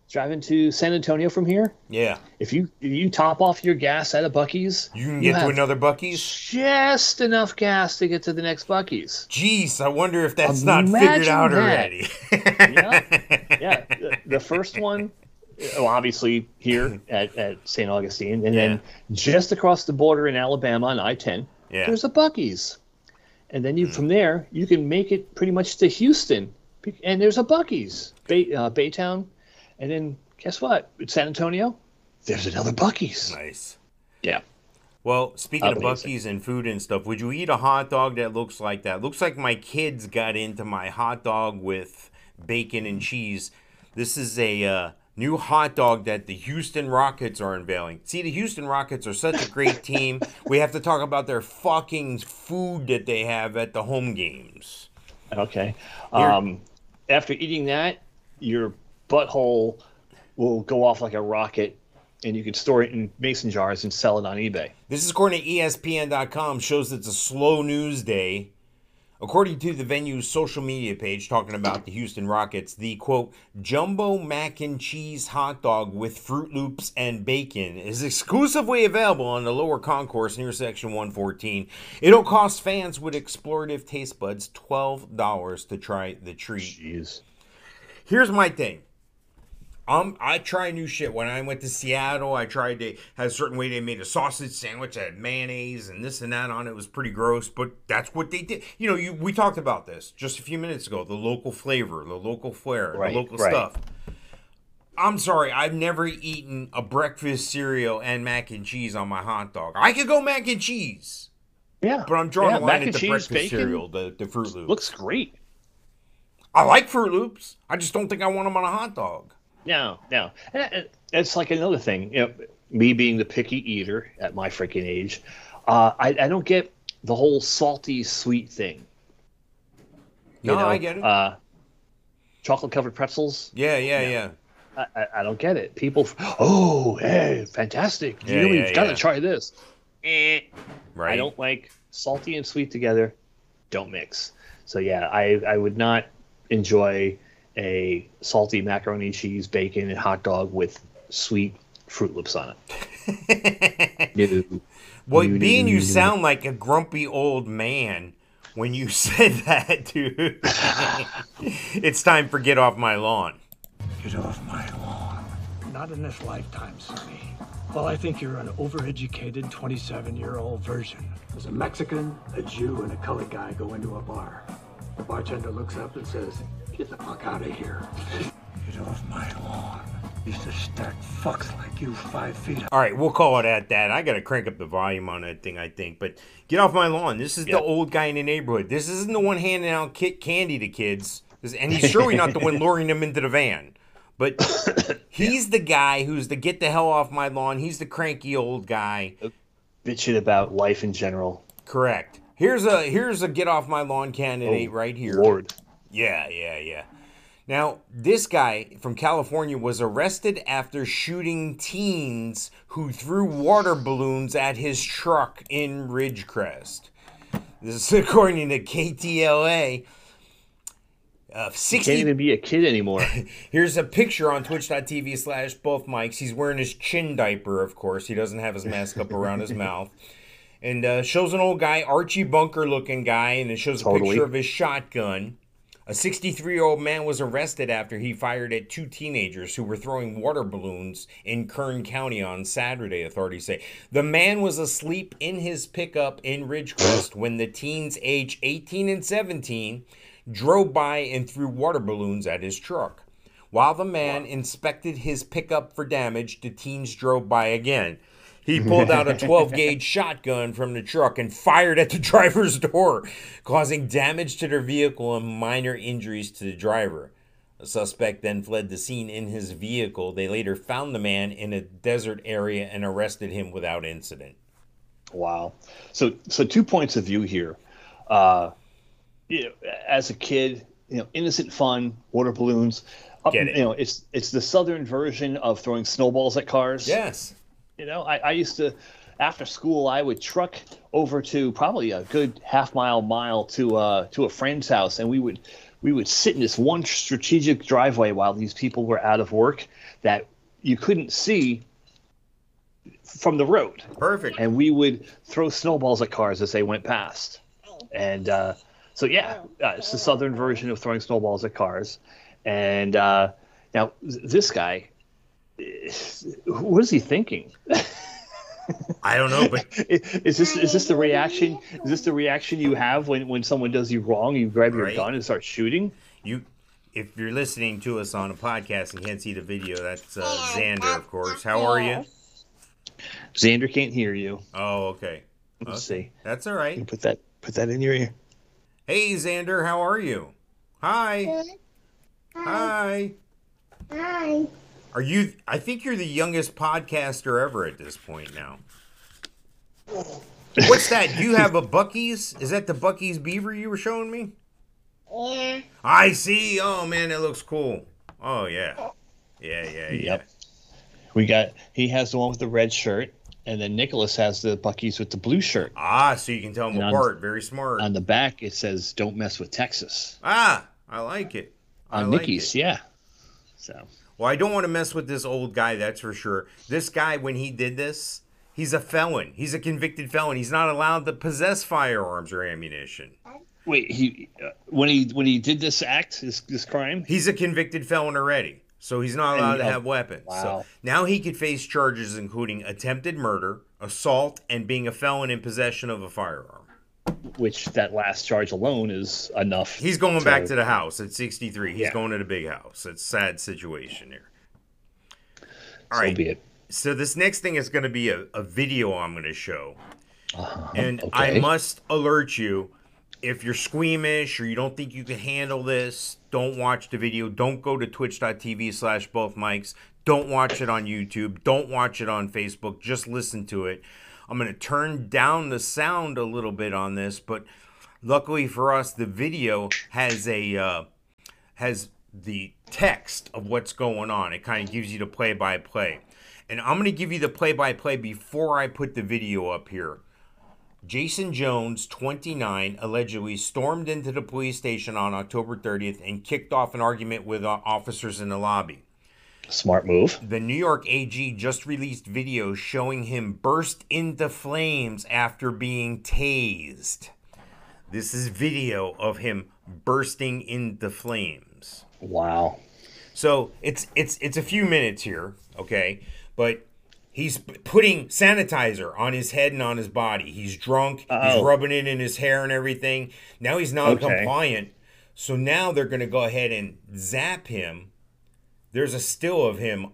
driving to San Antonio from here. Yeah, If you if you top off your gas at a Buc-ee's, you can get to another Buc-ee's. just enough gas to get to the next Buc-ee's. Jeez, I wonder if that's not figured out that. already. Yeah, yeah. [laughs] The, the first one, well, obviously here at, at St. Augustine, and then just across the border in Alabama on I-10, Yeah. there's a Buc-ee's, and then you from there you can make it pretty much to Houston, and there's a Buc-ee's, Bay, uh, Baytown, and then guess what? It's San Antonio. There's another Buc-ee's. nice. Yeah. Well, speaking of Amazing. Buc-ee's and food and stuff, would you eat a hot dog that looks like that? Looks like my kids got into my hot dog with bacon and cheese. This is a uh, new hot dog that the Houston Rockets are unveiling. See, the Houston Rockets are such a great [laughs] team. We have to talk about their fucking food that they have at the home games. Okay. Um, after eating that, your butthole will go off like a rocket, and you can store it in mason jars and sell it on eBay. This is according to ESPN.com, shows it's a slow news day. According to the venue's social media page talking about the Houston Rockets, the quote, jumbo mac and cheese hot dog with Fruit Loops and bacon is exclusively available on the lower concourse near section 114. It'll cost fans with explorative taste buds $12 to try the treat. Jeez. Here's my thing. Um, I try new shit. When I went to Seattle, I tried to have a certain way they made a sausage sandwich that had mayonnaise and this and that on it. It was pretty gross, but that's what they did. You know, you we talked about this just a few minutes ago. The local flavor, the local flair, Right, the local right. stuff. I'm sorry, I've never eaten a breakfast cereal and mac and cheese on my hot dog. I could go mac and cheese, Yeah. but I'm drawing yeah, mac line and at the cheese, breakfast bacon cereal, the, the Fruit Loops. Looks great. I like Fruit Loops. I just don't think I want them on a hot dog. No, no. And it's like another thing. You know, me being the picky eater at my freaking age, uh, I, I don't get the whole salty sweet thing. No, I get it. Uh, chocolate covered pretzels. yeah, yeah, yeah. I, I, don't get it. People, oh, hey, fantastic! You Yeah, know, yeah, you've got to yeah. try this. Eh. Right. I don't like salty and sweet together. Don't mix. So yeah, I I would not enjoy a salty macaroni and cheese, bacon, and hot dog with sweet Fruit Loops on it. [laughs] no. Well, No, no, being no, you no, no. sound like a grumpy old man when you [laughs] said that, dude. [laughs] it's time for get off my lawn. Get off my lawn. Not in this lifetime, Sonny. Well, I think you're an overeducated 27 year old version. There's a Mexican, a Jew, and a colored guy go into a bar. The bartender looks up and says, Get the fuck out of here. Get off my lawn. Used to stack fucks like you five feet All right, we'll call it at that. I got to crank up the volume on that thing, I think. But get off my lawn. This is Yeah. the old guy in the neighborhood. This isn't the one handing out kit candy to kids. This- And he's [laughs] surely not the one luring them into the van. But [coughs] he's the guy who's the get the hell off my lawn. He's the cranky old guy. Bitching about life in general. Correct. Here's a here's a get off my lawn candidate oh, right here. Lord. Yeah, yeah, yeah. Now, this guy from California was arrested after shooting teens who threw water balloons at his truck in Ridgecrest. This is [laughs] according to KTLA. Uh, Can't even be a kid anymore. [laughs] Here's a picture on twitch.tv slash Both Mikes. He's wearing his chin diaper, of course. He doesn't have his mask up around his [laughs] mouth. And uh, shows an old guy, Archie Bunker looking guy, and it shows a picture of his shotgun. A 63 year old man was arrested after he fired at two teenagers who were throwing water balloons in Kern County on Saturday, authorities say. The man was asleep in his pickup in Ridgecrest when the teens, age 18 and 17, drove by and threw water balloons at his truck. While the man inspected his pickup for damage, the teens drove by again. He pulled out a 12 gauge shotgun from the truck and fired at the [laughs] driver's door, causing damage to their vehicle and minor injuries to the driver. The suspect then fled the scene in his vehicle. They later found the man in a desert area and arrested him without incident. Wow. So so two points of view here. Uh, you know, as a kid, you know, innocent fun, water balloons. Up, Get it. You know, it's it's the southern version of throwing snowballs at cars. Yes. You know, I, I used to after school I would truck over to probably a good half mile mile to uh to a friend's house and we would we would sit in this one strategic driveway while these people were out of work that you couldn't see from the road Perfect. and we would throw snowballs at cars as they went past. And uh, so, yeah, uh, it's the southern version of throwing snowballs at cars. And uh, now, th- this guy, what is he thinking? I don't know, but [laughs] is this is this the reaction? Is this the reaction you have when, when someone does you wrong? You grab your Right. gun and start shooting. you if you're listening to us on a podcast and can't see the video, that's uh, Xander, of course. How are you? Xander can't hear you. Oh, okay. Let's Okay. see. That's all right. Put that put that in your ear. Hey, Xander, how are you? Hi. Hi. Hi. Are you? I think you're the youngest podcaster ever at this point now. What's that? You [laughs] have a Buc-ee's? Is that the Buc-ee's beaver you were showing me? Yeah. I see. Oh man, it looks cool. Oh yeah. Yeah, yeah, yeah. Yep. We got he has the one with the red shirt, and then Nicholas has the Buc-ee's with the blue shirt. Ah, so you can tell them And on- apart. Very smart. On the back it says "Don't mess with Texas." ah, I like it. I On like Nikki's, it. yeah. So Well, I don't want to mess with this old guy, that's for sure. This guy, when he did this, he's a felon. He's a convicted felon. He's not allowed to possess firearms or ammunition. wait, he uh, when he when he did this act, this this crime, He's a convicted felon already, so he's not allowed to have weapons. wow. So now he could face charges including attempted murder, assault, and being a felon in possession of a firearm. Which that last charge alone is enough. He's going back to the house at 63. He's Yeah. going to the big house. It's a sad situation here. All so right. be it. So this next thing is going to be a, a video I'm going to show. and I Uh-huh. okay. must alert you if you're squeamish or you don't think you can handle this, don't watch the video. Don't go to twitch.tv slash Both Mikes. Don't watch it on YouTube. Don't watch it on Facebook. Just listen to it. I'm going to turn down the sound a little bit on this, but luckily for us, the video has a uh, has the text of what's going on. It kind of gives you the play by play. And I'm going to give you the play by play before I put the video up here. Jason Jones, 29, allegedly stormed into the police station on October 30th and kicked off an argument with uh, officers in the lobby. Smart move. The New York AG just released video showing him burst into flames after being tased. This is video of him bursting into flames. Wow. So it's it's it's a few minutes here, okay? But he's putting sanitizer on his head and on his body. He's drunk. He's Oh. rubbing it in his hair and everything. Now he's not Okay. compliant. So now they're going to go ahead and zap him. There's a still of him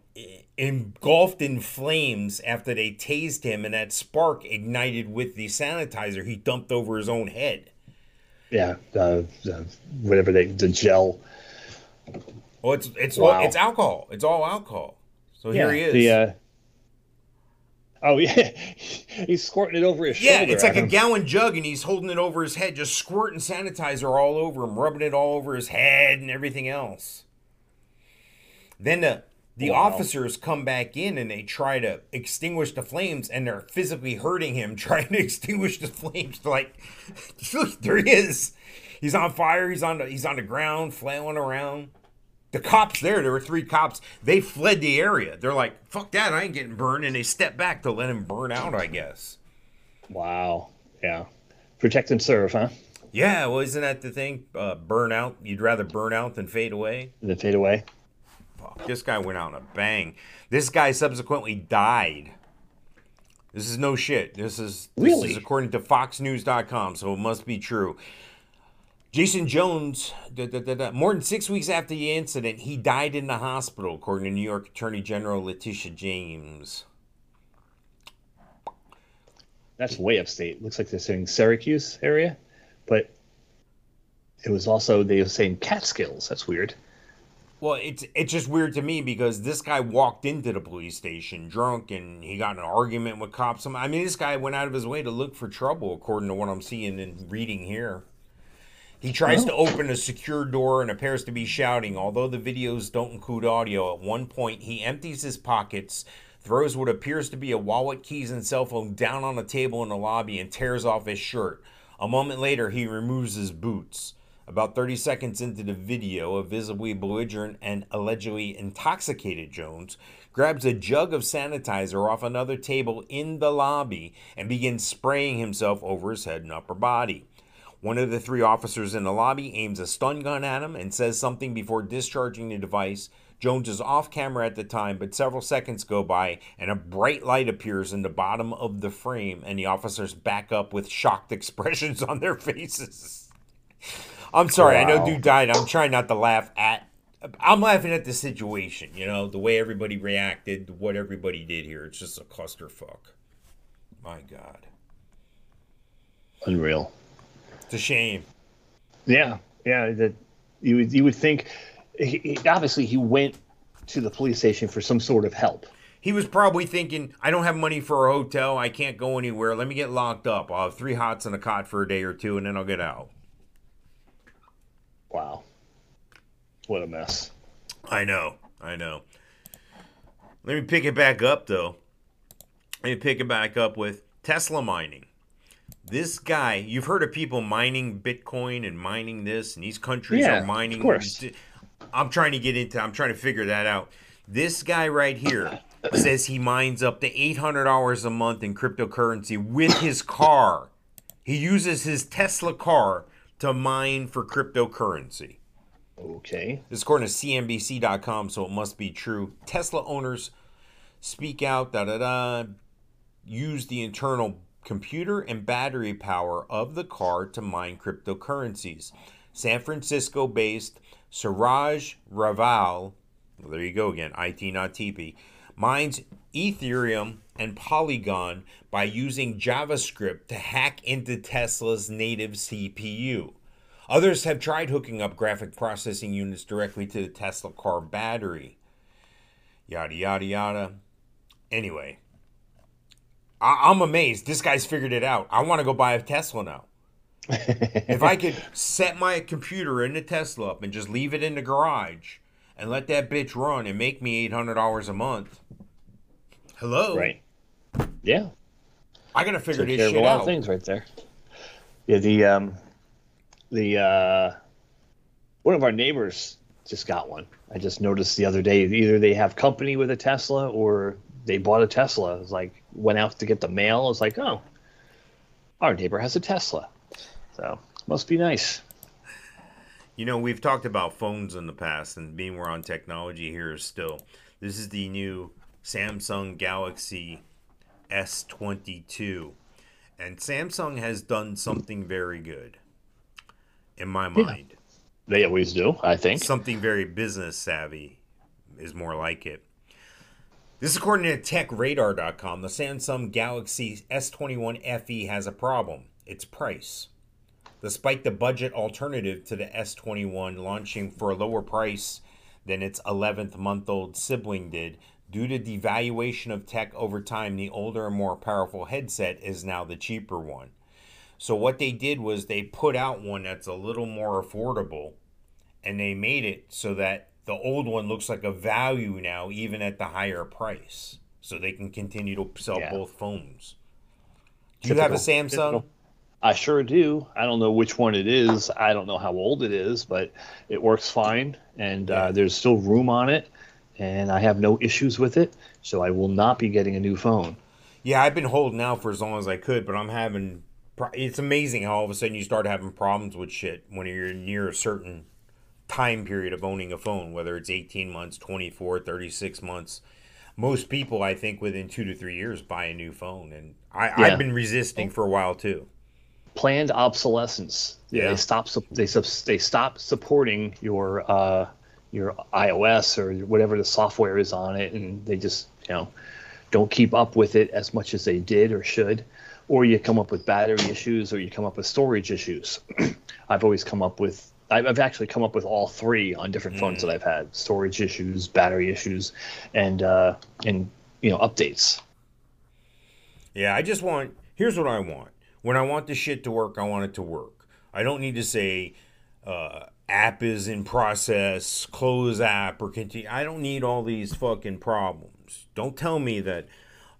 engulfed in flames after they tased him, and that spark ignited with the sanitizer he dumped over his own head. Yeah. Uh, uh, whatever they the gel. oh it's it's Wow. it's alcohol. It's all alcohol. So here he is. The, uh, oh [laughs] yeah, he's squirting it over his Yeah, it's like a gallon jug, and he's holding it over his head, just squirting sanitizer all over him, rubbing it all over his head and everything else. Then the the Wow. officers come back in and they try to extinguish the flames, and they're physically hurting him [laughs] trying to extinguish the flames. They're [laughs] like, [laughs] there he is. He's on fire. He's on the he's on the ground, flailing around. The cops there, there were three cops. They fled the area. They're like, "Fuck that! I ain't getting burned," and they step back to let him burn out. I guess. Wow. Yeah. Protect and serve, huh? Yeah, well, isn't that the thing? Uh, burn out. You'd rather burn out than fade away. than fade away. Fuck, this guy went out in a bang. This guy subsequently died. This is no shit. This is this Really? is according to FoxNews.com, so it must be true. Jason Jones, da, da, da, da, more than six weeks after the incident, he died in the hospital, according to New York Attorney General Letitia James. That's way upstate. Looks like they're saying Syracuse area, but it was also they were saying Catskills. That's weird. Well, it's it's just weird to me because this guy walked into the police station drunk and he got in an argument with cops. I mean, this guy went out of his way to look for trouble, according to what I'm seeing and reading here. He tries to oh. open a secure door and appears to be shouting. Although the videos don't include audio, at one point he empties his pockets, throws what appears to be a wallet, keys, and cell phone down on a table in the lobby, and tears off his shirt. A moment later, he removes his boots. About 30 seconds into the video, a visibly belligerent and allegedly intoxicated Jones grabs a jug of sanitizer off another table in the lobby and begins spraying himself over his head and upper body. One of the three officers in the lobby aims a stun gun at him and says something before discharging the device. Jones is off camera at the time, but several seconds go by and a bright light appears in the bottom of the frame, and the officers back up with shocked [laughs] expressions on their faces. I'm sorry, I know dude died. I'm trying not to laugh at. I'm laughing at the situation, you know, the way everybody reacted, what everybody did here. It's just a clusterfuck. My God. Unreal. It's a shame. Yeah, yeah. That you would you would think. He, he- obviously, he went to the police station for some sort of help. He was probably thinking, I don't have money for a hotel. I can't go anywhere. Let me get locked up. I'll have three hots and a cot for a day or two, and then I'll get out. Wow. What a mess. I know. I know. Let me pick it back up, though. Let me pick it back up with Tesla mining. This guy, you've heard of people mining Bitcoin and mining this, and these countries Yeah, are mining. of course. I'm trying to get into. I'm trying to figure that out. This guy right here says he mines up to eight hundred hours a month in cryptocurrency with his car. He uses his Tesla car to mine for cryptocurrency. Okay. This is according to CNBC.com, so it must be true. Tesla owners speak out, da da da, use the internal computer and battery power of the car to mine cryptocurrencies. San Francisco based Siraj Raval, well, there you go again, IT not TP, mines Ethereum and Polygon by using JavaScript to hack into Tesla's native CPU. Others have tried hooking up graphic processing units directly to the Tesla car battery. yada yada yada. Anyway, I- I'm amazed. This guy's figured it out. I want to go buy a Tesla now. [laughs] if I could set my computer in the Tesla up and just leave it in the garage and let that bitch run and make me eight hundred dollars a month. Hello, Right. Yeah. I gotta figure Take this care of a shit lot out. of things right there. Yeah, the um, the uh, one of our neighbors just got one. I just noticed the other day. Either they have company with a Tesla or they bought a Tesla. It's like went out to get the mail. It's like, oh, our neighbor has a Tesla, so must be nice. You know, we've talked about phones in the past, and being we're on technology here is still. This is the new Samsung Galaxy S22. And Samsung has done something very good, in my mind. They always do, I think. Something very business savvy is more like it. This is according to TechRadar.com. The Samsung Galaxy S21 FE has a problem its price. Despite the budget alternative to the S21 launching for a lower price than its 11th month old sibling did, due to devaluation of tech over time, the older and more powerful headset is now the cheaper one. So, what they did was they put out one that's a little more affordable and they made it so that the old one looks like a value now, even at the higher price. So they can continue to sell Yeah. both phones. Do you have a Samsung? Typical. I sure do. I don't know which one it is. I don't know how old it is, but it works fine, and uh, there's still room on it, and I have no issues with it. So I will not be getting a new phone. Yeah, I've been holding out for as long as I could, but I'm having. pro- It's amazing how all of a sudden you start having problems with shit when you're near a certain time period of owning a phone, whether it's 18 months, 24, 36 months. Most people, I think, within two to three years buy a new phone. And I, Yeah. I've been resisting for a while too. Planned obsolescence. Yeah. They stop. They they stop supporting your uh, your iOS or whatever the software is on it, and they just you know don't keep up with it as much as they did or should. Or you come up with battery issues, or you come up with storage issues. [clears throat] I've always come up with. I've I've actually come up with all three on different phones that I've had: storage issues, battery issues, and uh, and you know updates. Yeah, I just want. Here's what I want. When I want the shit to work, I want it to work. I don't need to say uh, app is in process, close app, or continue. I don't need all these fucking problems. Don't tell me that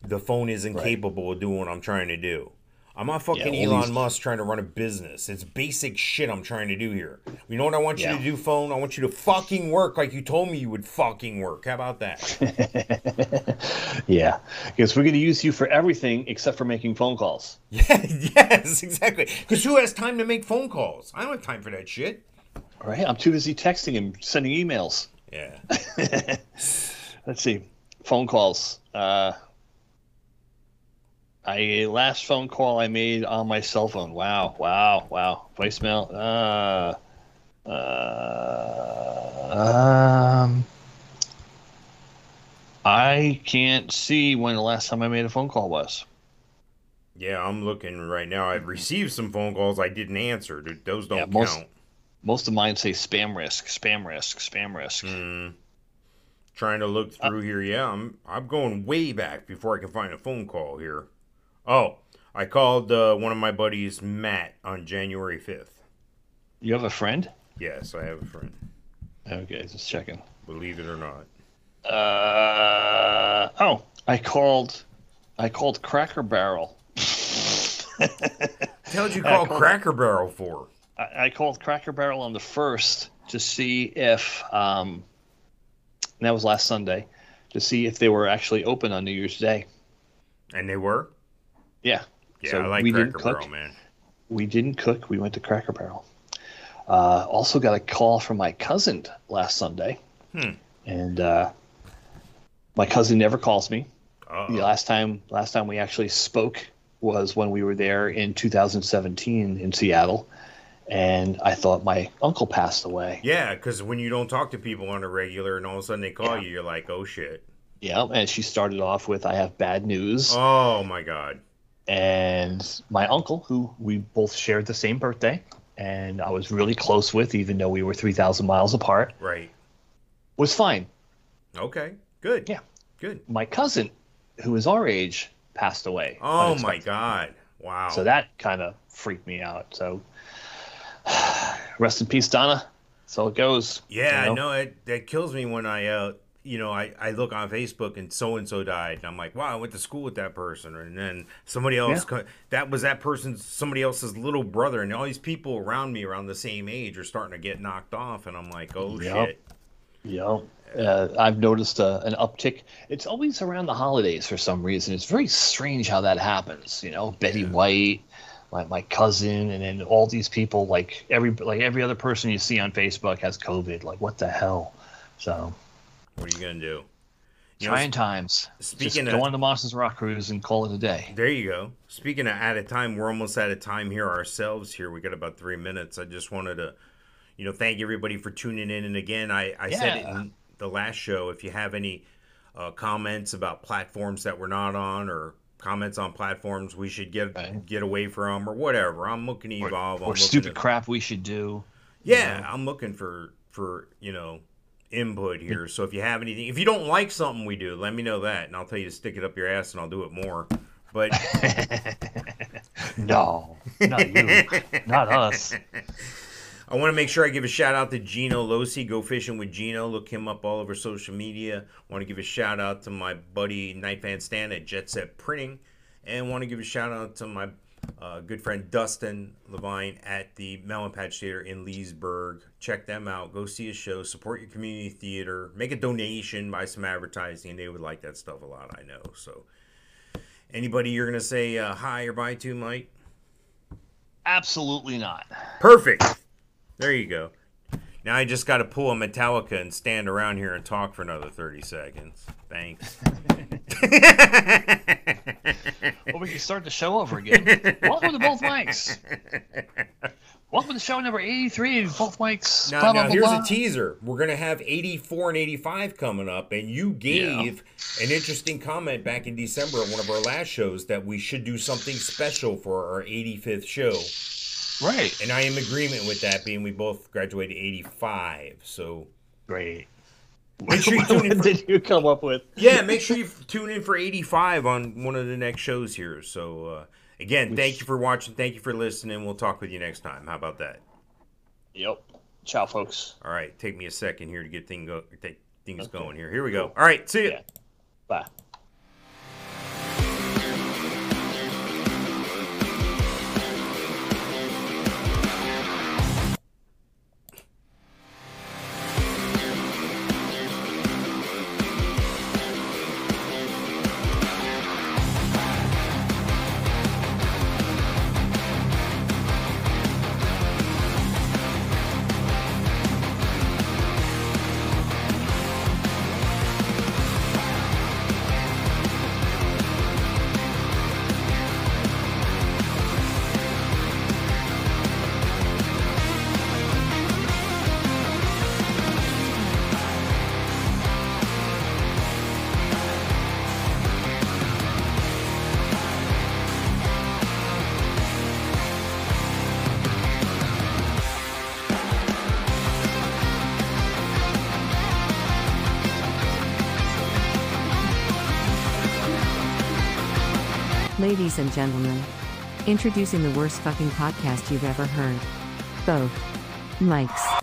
the phone isn't capable of doing what I'm trying to do. I'm not fucking all Elon these- Musk trying to run a business. It's basic shit I'm trying to do here. You know what I want you to do, phone? I want you to fucking work like you told me you would fucking work. How about that? [laughs] Yeah, because we're going to use you for everything except for making phone calls. Yeah, [laughs] yes, exactly. Because who has time to make phone calls? I don't have time for that shit. All right, I'm too busy texting and sending emails. Yeah. [laughs] Let's see, phone calls. Uh, I last phone call I made on my cell phone. Wow, wow, wow. Voicemail. Uh, uh, um, I can't see when the last time I made a phone call was. Yeah, I'm looking right now. I've received some phone calls I didn't answer. Those don't Yeah, most- count. Most of mine say spam risk, spam risk, spam risk. Mm. Trying to look through here. Yeah, I'm I'm going way back before I can find a phone call here. Oh, I called uh, one of my buddies, Matt, on January 5th. You have a friend? Yes, I have a friend. Okay, just checking. Believe it or not. Uh oh, I called, I called Cracker Barrel. The hell did you call called- Cracker Barrel for? I, I called Cracker Barrel on the first to see if um, and that was last Sunday, to see if they were actually open on New Year's Day. And they were? Yeah. Yeah, So I like we Cracker didn't cook. Barrel, man. We didn't cook. We went to Cracker Barrel. Uh, also got a call from my cousin last Sunday, Hmm. and uh, my cousin never calls me. Uh-oh. The last time last time we actually spoke was when we were there in 2017 in Seattle, and I thought my uncle passed away. Yeah, because when you don't talk to people on a regular and all of a sudden they call Yeah. you, you're like, oh shit. Yeah, and she started off with, "I have bad news," Oh my god. And my uncle, who we both shared the same birthday, and I was really close with, even though we were 3,000 miles apart, Right. was fine. Okay. Good. Yeah. Good. My cousin, who is our age, passed away. Oh my. God! Wow. So that kind of freaked me out. So [sighs] rest in peace, Donna. So it goes. Yeah, you know? no, it that kills me when I, uh, you know, I, I look on Facebook and so and so died, and I'm like, wow, I went to school with that person, and then somebody else, Yeah. co- that was that person's somebody else's little brother, and all these people around me around the same age are starting to get knocked off, and I'm like, oh Yep. shit. Yeah. Uh, I've noticed uh, an uptick. It's always around the holidays for some reason. It's very strange how that happens. You know, Betty White, my, my cousin, and then all these people. Like every like every other person you see on Facebook has COVID. Like what the hell? So What are you gonna do? You know, trying times. speaking Just of- go on the Monsters Rock cruise and call it a day. There you go. Speaking of out of time, we're almost out of time here ourselves. Here we got about three minutes. I just wanted to, you know, thank everybody for tuning in. And again, I, I said it in the last show. If you have any uh, comments about platforms that we're not on, or comments on platforms we should get Right. get away from, or whatever, I'm looking to evolve. I'm Or stupid to- crap we should do. yeah, I'm looking for for you know input here. So if you have anything, if you don't like something we do, let me know that, and I'll tell you to stick it up your ass, and I'll do it more. But [laughs] No, not you, not us. [laughs] I want to make sure I give a shout out to Gino Losi. Go fishing with Gino. Look him up all over social media. want to give a shout out to my buddy Night Fan Stan at Jet Set Printing, and want to give a shout out to my uh, good friend Dustin Levine at the Melon Patch Theater in Leesburg. Check them out. Go see a show. Support your community theater. Make a donation. Buy some advertising. They would like that stuff a lot. I know. So, anybody you're gonna say uh, hi or bye to, Mike? Absolutely not. Perfect. There you go. Now I just got to pull a Metallica and stand around here and talk for another 30 seconds. Thanks. [laughs] Well, we can start the show over again. Welcome to Both Mikes. Welcome to show number 83 of Both Mikes. Now, blah, now blah, here's blah. a teaser. We're going to have 84 and 85 coming up, and you gave an interesting comment back in December at one of our last shows that we should do something special for our 85th show. Right. And I am in agreement with that, being we both graduated 85. So Great. make sure you [laughs] tune in for did you come up with? yeah, make sure you tune in for 85 on one of the next shows here. So, uh, again, thank you for watching. Thank you for listening. We'll talk with you next time. How about that? Yep. Ciao, folks. All right. Take me a second here to get thing go- take things going here. Here we go. All right. See you. Yeah. Bye. Ladies and gentlemen, introducing the worst fucking podcast you've ever heard. Both. Mikes.